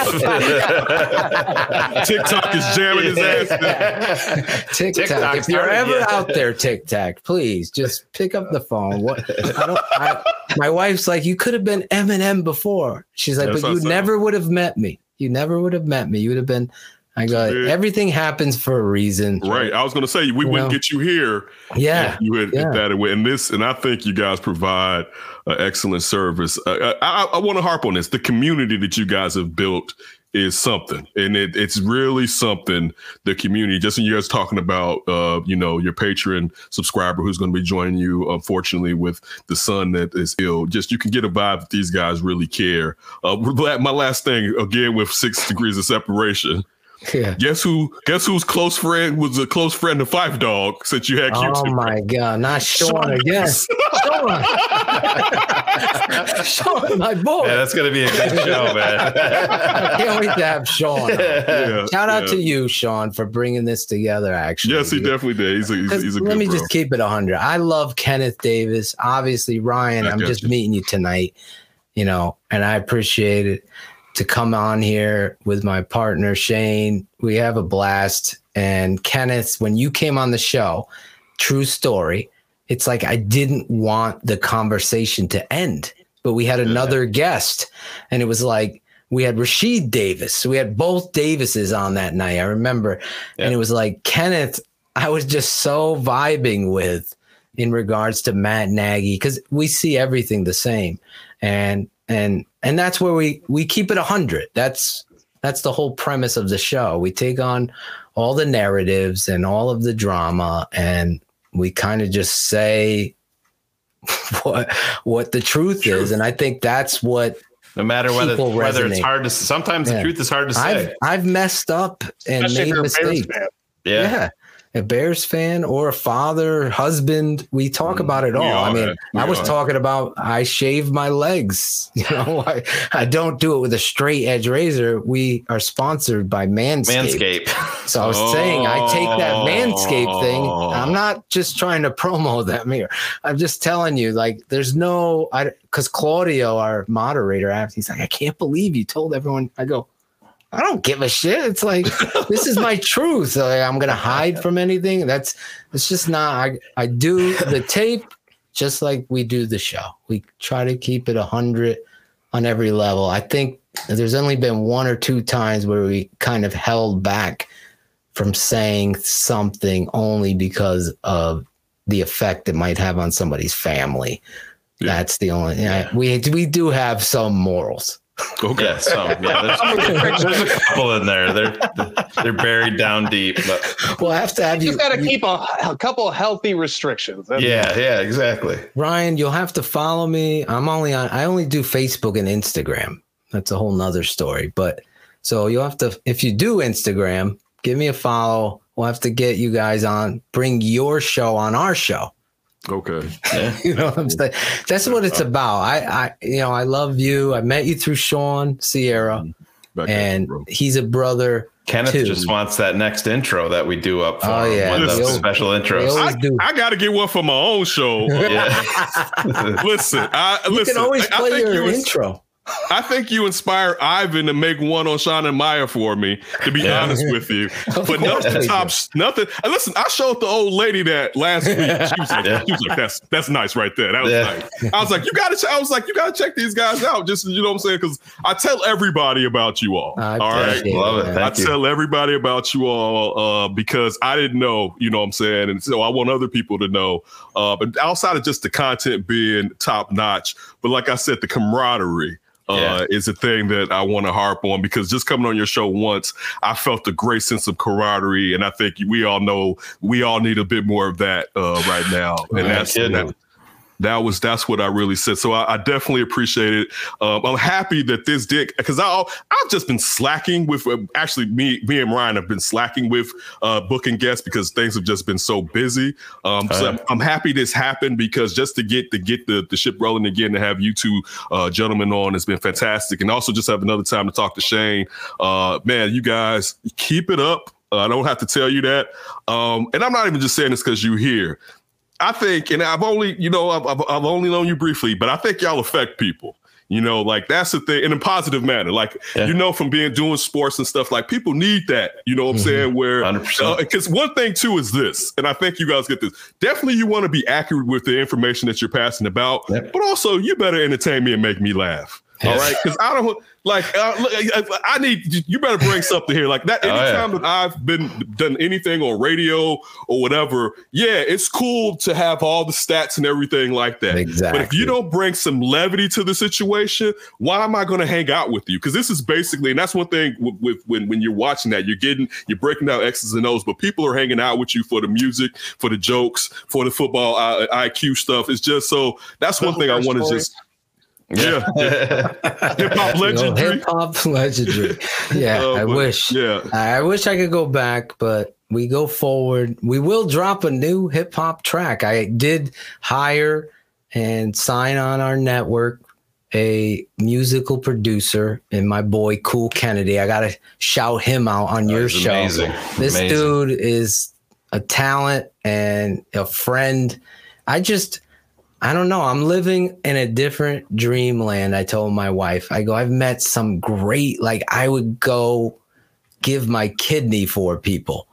TikTok is jamming his ass. <laughs> TikTok. TikTok If you're ever yeah. out there, TikTok, please just pick up the phone. What? I don't. I, my wife's like, you could have been Eminem before. She's like, but you never would have met me. You never would have met me. You would have been. I go. Yeah. Everything happens for a reason. Right. I was going to say, we wouldn't know? get you here Yeah. you had yeah. that away. And this, and I think you guys provide uh, excellent service. Uh, I, I, I want to harp on this. The community that you guys have built is something, and it, it's really something. The community, just when you guys talking about, uh, you know, your patron subscriber who's going to be joining you, unfortunately, with the son that is ill. Just you can get a vibe that these guys really care. Uh, <laughs> my last thing again with six degrees of separation. Yeah. Guess who? Guess whose close friend was a close friend of Phife Dawg since you had Oh Q-tip. my God! Not <laughs> Sean again. Sean. <laughs> Sean, my boy. Yeah, that's gonna be a good show, man. I can't wait to have Sean. Yeah, Shout out yeah. to you, Sean, for bringing this together. Actually, Yes, he definitely did. He's a, he's, 'Cause he's a let me bro. just keep it 100. I love Kenneth Davis. Obviously, Ryan, I I'm just you. meeting you tonight, you know, and I appreciate it to come on here with my partner, Shane. We have a blast. And Kenneth, when you came on the show, true story, it's like I didn't want the conversation to end, but we had another guest, and it was like, we had Rashied Davis. We had both Davises on that night. I remember. And it was like Kenneth, I was just so vibing with in regards to Matt Nagy because we see everything the same. And and and that's where we we keep it 100. That's that's the whole premise of the show. We take on all the narratives and all of the drama and we kind of just say <laughs> what what the truth, is, and I think that's what No matter whether People whether it's hard to sometimes Yeah. the truth is hard to I've say. I've messed up and Especially made you're a Bears mistakes. Yeah. Yeah. A Bears fan or a father, husband, we talk about it all. I mean. I was are. talking about I shave my legs. <laughs> You know, <laughs> I, I don't do it with a straight edge razor. We are sponsored by Manscaped. Manscape. <laughs> So I was saying I take that Manscaped thing. Oh. I'm not just trying to promo them here. I'm just telling you, like, there's no I because Claudio, our moderator, after he's like, I can't believe you told everyone. I go, I don't give a shit. It's like this is my <laughs> truth. Like, I'm gonna hide from anything. That's it's just not. I I do the <laughs> tape just like we do the show. We try to keep it a hundred on every level. I think there's only been one or two times where we kind of held back from saying something only because of the effect it might have on somebody's family. Yeah. That's the only. Yeah, we we do have some morals. Okay. Yeah, so yeah, there's, <laughs> there's a couple in there. They're they're buried down deep. But We'll have to have You you, got to you- keep a, a couple healthy restrictions. That's- yeah, yeah, exactly. Ryan. You'll have to follow me. I'm only on. I only do Facebook and Instagram. That's a whole nother story. But so you'll have to. If you do Instagram, give me a follow. We'll have to get you guys on. Bring your show on our show. Okay. <laughs> You know what I'm saying? That's what it's about. I, I, you know, I love you. I met you through Sean Sierra, mm-hmm. Back and bro. he's a brother. Kenneth Two. just wants that next intro that we do up oh, for Oh, him, yeah. one of those special We intros. I. I got to get one for my own show. <laughs> <laughs> Listen, I You can always I, I play think your you ins- intro. I think you inspire Ivan to make one on Sean and Maya for me. To be Yeah. honest with you, <laughs> but course nothing tops nothing. And listen, I showed the old lady that last week. <laughs> She was like, Yeah. she was like "That's that's nice right there." That was Yeah. nice. I was like, "You got to." I was like, "You got to check these guys out." Just you know what I'm saying? Because I tell everybody about you all. I all right. appreciate Love it. Thank I you. tell everybody about you all uh, because I didn't know, you know what I'm saying? And so I want other people to know. Uh, but outside of just the content being top notch, but like I said, the camaraderie. Uh, is a thing that I want to harp on because just coming on your show once, I felt a great sense of camaraderie, and I think we all know we all need a bit more of that uh, right now, and that's that, that was that's what I really said. So I, I definitely appreciate it. Um, I'm happy that this did because I I've just been slacking with uh, actually me me and Ryan have been slacking with uh, booking guests because things have just been so busy. Um, so Uh-huh. I'm, I'm happy this happened because just to get to get the, the ship rolling again to have you two uh, gentlemen on has been fantastic, and also just have another time to talk to Shane. Uh, man, you guys keep it up. I don't have to tell you that. Um, and I'm not even just saying this because you're here. I think, and I've only, you know, I've, I've, I've only known you briefly, but I think y'all affect people. You know, like that's the thing in a positive manner. Like, Yeah. you know, from being doing sports and stuff, like people need that. You know what I'm saying? Where, 100%. because uh, one thing too is this, and I think you guys get this. Definitely, you want to be accurate with the information that you're passing about, Yep. but also you better entertain me and make me laugh. All Yes. right, because I don't like. Uh, look, I- I need you. Better bring something here like that. Oh, yeah. Anytime that I've been done anything on radio or whatever, yeah, it's cool to have all the stats and everything like that. But if you don't bring some levity to the situation, why am I going to hang out with you? Because this is basically, and that's one thing with, with when when you're watching that, you're getting you're breaking down X's and O's, but people are hanging out with you for the music, for the jokes, for the football uh, IQ stuff. It's just so that's one thing I want to just. Yeah, hip hop legendary. Hip hop legendary. Yeah, Uh, <laughs> I but, wish. Yeah, I wish I could go back, but we go forward. We will drop a new hip hop track. I did hire and sign on our network a musical producer and my boy Cool Kennedy. I gotta shout him out on your show. amazing. This Amazing. dude is a talent and a friend. I just I don't know. I'm living in a different dreamland. I told my wife, I go, I've met some great, like, I would go give my kidney for people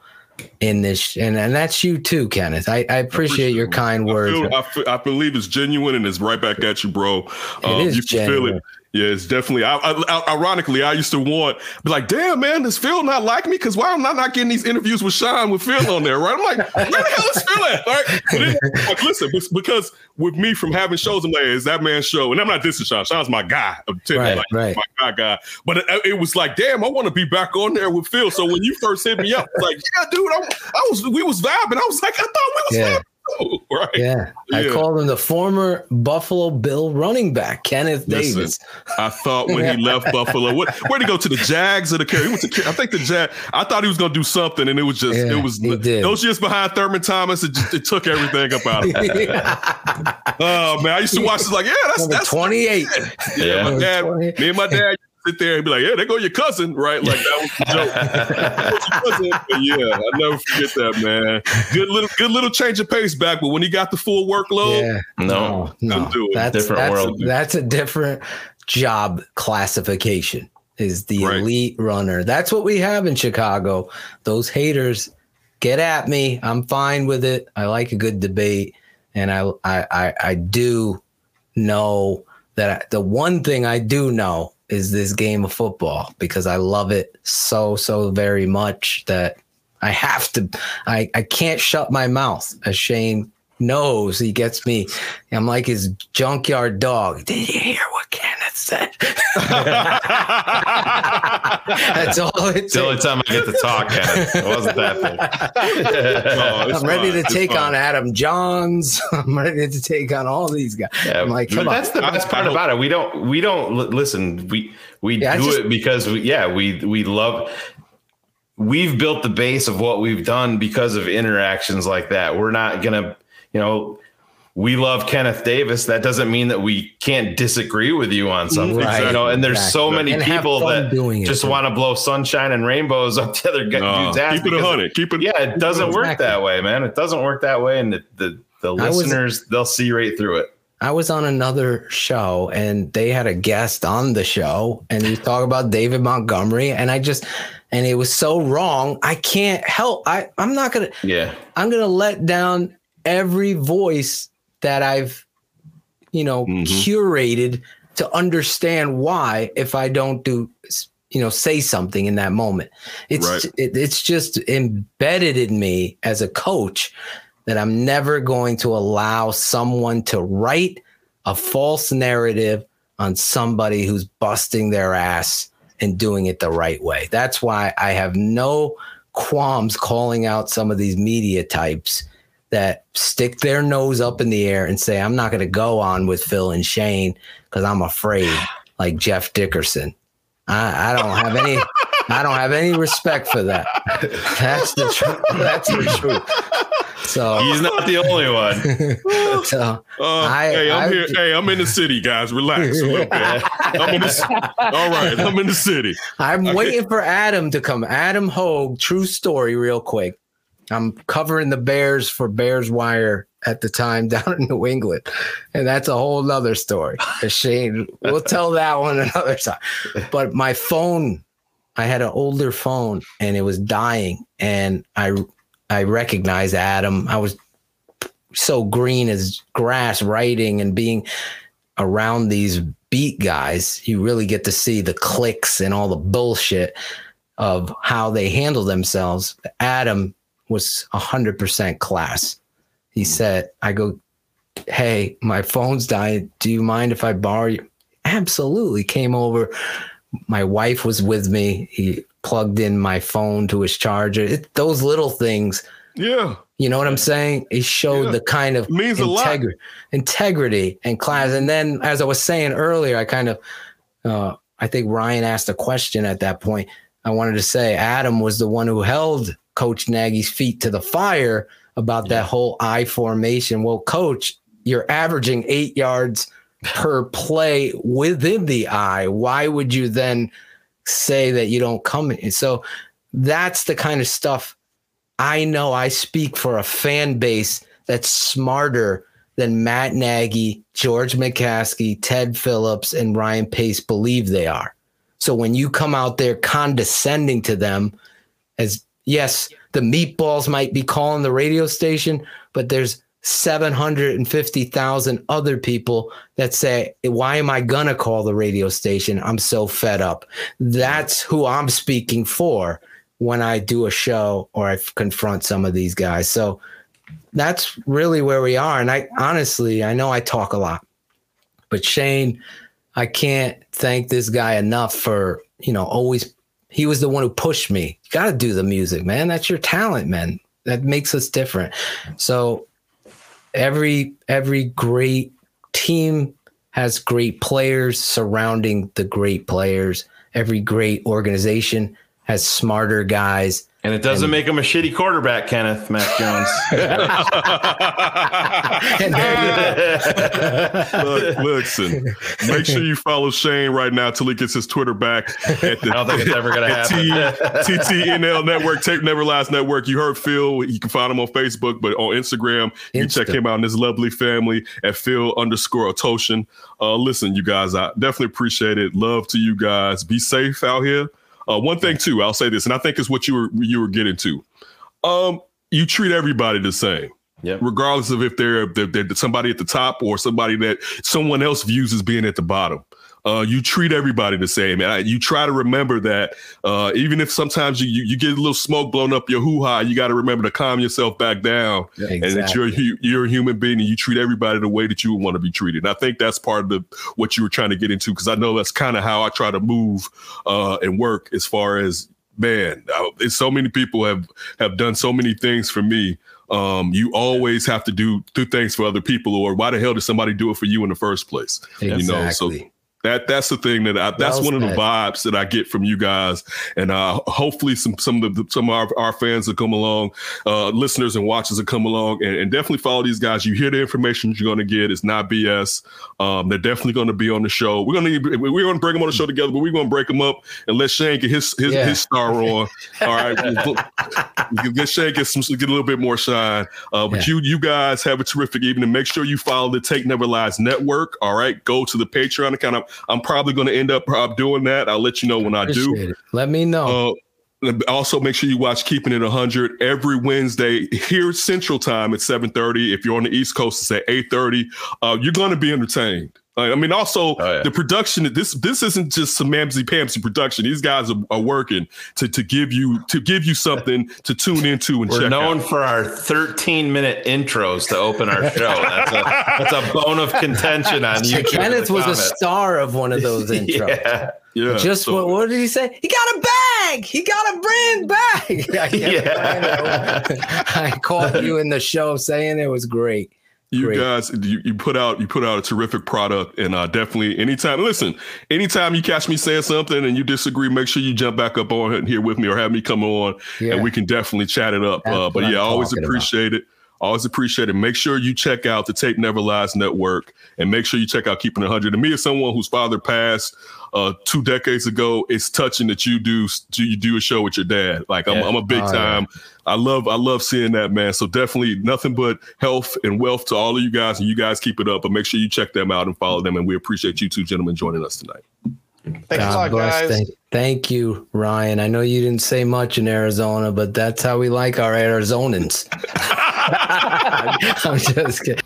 in this. And, and that's you too, Kenneth. I, I appreciate your it. kind I, words. feel, I, feel, I believe it's genuine and it's right back at you, bro. Um, is you can feel genuine. it. Yeah, it's definitely. I, I, ironically, I used to want be like, "Damn, man, does Phil not like me? Because why am I not getting these interviews with Sean with Phil on there?" Right? I'm like, "Where the hell is Phil at?" Right? But it, like, listen, because with me from having shows, I'm like, "Is that man show?" And I'm not dissing Sean. Sean's my guy. I'm telling you, Right, like, right. my guy, guy. But it, it was like, "Damn, I want to be back on there with Phil." So when you first hit me up, like, "Yeah, dude, I, I was we was vibing." I was like, "I thought we was Yeah. vibing." Know, <laughs> right? Yeah. I Yeah. called him the former Buffalo Bill running back, Kenneth Listen, Davis. I thought when he left <laughs> Buffalo, what, where'd he go to the Jags or the Carolina? He went to, I think the Jag. I thought he was going to do something, and it was just Yeah, it was those years behind Thurman Thomas. It, just, it took everything up out of him. <laughs> Oh man, I used to watch this like, yeah, that's Number that's 28. Yeah, my dad, 28. me and my dad sit there and be like, yeah, there go your cousin, right? Like that was the <laughs> joke. That was your cousin. But yeah, I never forget that, man. Good little, good little change of pace back, but when he got the full workload, Yeah. No. no, Couldn't do it. that's Different that's, world. That's a different job classification. Is the Right. elite runner? That's what we have in Chicago. Those haters get at me. I'm fine with it. I like a good debate, and I I I, I do know that I, the one thing I do know is this game of football because I love it so so very much that I have to. I I can't shut my mouth. As Shane knows, he gets me. I'm like his junkyard dog. Did you hear what Kenneth said? <laughs> That's all it It's the only time I get to talk, Kenneth. It wasn't that big. <laughs> Oh, I'm ready fine. to It's take fine. on Adam Jahns. <laughs> I'm ready to take on all these guys. Yeah, I'm like, but come on. that's the best part about it. We don't we don't li- listen. We we Yeah, do just- it because we yeah we we love. We've built the base of what we've done because of interactions like that. We're not gonna, you know, we love Kenneth Davis. That doesn't mean that we can't disagree with you on something. Right, You know, and there's so many And people that doing just want to blow sunshine and rainbows up the other guy- No, dude's ass. keep it a because- hundred. Keep it. Yeah, it doesn't work that way, man. It doesn't work that way, and the the, the I was- listeners they'll see right through it. I was on another show and they had a guest on the show and he was talking about David Montgomery and I just and it was so wrong. I can't help. I I'm not gonna. Yeah. I'm gonna let down every voice that I've, you know, Mhm. curated to understand why if I don't do, you know, say something in that moment. It's Right. it, it's just embedded in me as a coach that I'm never going to allow someone to write a false narrative on somebody who's busting their ass and doing it the right way. That's why I have no qualms calling out some of these media types that stick their nose up in the air and say, I'm not going to go on with Phil and Shane because I'm afraid, like Jeff Dickerson. I, I don't have any. I don't have any respect for that. <laughs> That's the truth. That's the truth. So, He's not the only one. <laughs> so Uh, I- hey, I'm I- here. Hey, I'm in the city, guys. Relax a little bit. <laughs> I'm in the, all right, I'm in the city. I'm Okay. waiting for Adam to come. Adam Hoge, true story, real quick. I'm covering the Bears for Bears Wire at the time <laughs> down in New England. And that's a whole nother story. <laughs> Shane, we'll tell that one another time. But my phone, I had an older phone and it was dying. And I I recognized Adam. I was so green as grass writing and being around these beat guys, you really get to see the clicks and all the bullshit of how they handle themselves. Adam was 100% class. He said, I go, Hey, my phone's dying. Do you mind if I borrow you? Absolutely. Came over. My wife was with me. He plugged in my phone to his charger. It, those little things Yeah, you know what I'm saying? It showed Yeah. the kind of It means a lot. integri- integrity and class. And then, as I was saying earlier, I kind of, uh, I think Ryan asked a question at that point. I wanted to say Adam was the one who held Coach Nagy's feet to the fire about that whole I formation. Well, Coach, you're averaging eight yards per play within the I. Why would you then say that you don't come in? So that's the kind of stuff I know I speak for a fan base that's smarter than Matt Nagy, George McCaskey, Ted Phillips, and Ryan Pace believe they are. So when you come out there condescending to them, as yes, the meatballs might be calling the radio station, but there's 750,000 other people that say, Why am I going to call the radio station? I'm so fed up. That's who I'm speaking for when I do a show or I confront some of these guys. So that's really where we are. And I honestly, I know I talk a lot, but Shane, I can't thank this guy enough for, you know, always, he was the one who pushed me. You got to do the music, man. That's your talent, man. That makes us different. So every every great team has great players surrounding the great players. Every great organization has smarter guys. And it doesn't make him a shitty quarterback, Kenneth Mac Jones. <laughs> And there you Look, listen, make sure you follow Shane right now till he gets his Twitter back at the I don't think it's ever gonna <laughs> happen. T- TTNL Network, Tape Never Last Network. You heard Phil. You can find him on Facebook, but on Instagram, you check him out and his lovely family at Phil underscore Otoshin. Uh, listen, you guys, I definitely appreciate it. Love to you guys. Be safe out here. Uh, one thing too, I'll say this, and I think it's what you were you were getting to. Um, you treat everybody the same Yep. regardless of if they're, they're, they're somebody at the top or somebody that someone else views as being at the bottom. Uh, you treat everybody the same, and I, you try to remember that. Uh, even if sometimes you, you you get a little smoke blown up your hoo ha, you got to remember to calm yourself back down, and that you're a you're a human being, and you treat everybody the way that you would want to be treated. And I think that's part of the what you were trying to get into because I know that's kind of how I try to move uh, and work as far as man. I, so many people have have done so many things for me um, you always have to do do things for other people, or why the hell did somebody do it for you in the first place? You know, so Exactly. That that's the thing that I, that's Well one of the vibes that I get from you guys, and uh, hopefully some some of the some of our, our fans that come along, uh, listeners and watchers that come along, and, and definitely follow these guys. You hear the information you're going to get. It's not BS. Um, they're definitely going to be on the show. We're going to we're going to bring them on the show together, but we're going to break them up and let Shane get his his, Yeah. his star <laughs> on. All right, get Shane get some get a little bit more shine. Uh, but Yeah. you you guys have a terrific evening. Make sure you follow the Tape Never Lies Network. All right, go to the Patreon account. I'm, I'm probably going to end up uh, doing that. I'll let you know when I do. It. Let me know. Uh, also, make sure you watch Keeping It 100 every Wednesday here Central Time at 7:30. If you're on the East Coast, it's at 8:30. Uh, you're going to be entertained. Uh, I mean, also Oh, yeah. the production. This this isn't just some mamsy pamsy production. These guys are, are working to to give you to give you something to tune into and We're check known out. for our 13 minute intros to open our show. That's a that's a bone of contention on <laughs> you. Kenneth was a star of one of those <laughs> intros. Yeah. Yeah, Just so- what, what did he say? He got a bag. He got a brand bag. <laughs> I, Yeah. saying it. I caught you in the show saying it was great. You Great. guys you, you put out you put out a terrific product and uh definitely anytime listen anytime you catch me saying something and you disagree make sure you jump back up on here with me or have me come on Yeah. and we can definitely chat it up uh, but yeah I always talking about. appreciate it always appreciate it make sure you check out the tape never lies network and make sure you check out keeping It 100 and me as someone whose father passed uh two decades ago it's touching that you do you do a show with your dad like i'm, Yeah. I'm a big Oh, yeah. time I love I love seeing that man. So definitely nothing but health and wealth to all of you guys, and you guys keep it up. But make sure you check them out and follow them. And we appreciate you two gentlemen joining us tonight. Thanks a lot, guys. Thank, thank you, Ryan. I know you didn't say much in Arizona, but that's how we like our Arizonans. <laughs> I'm just kidding.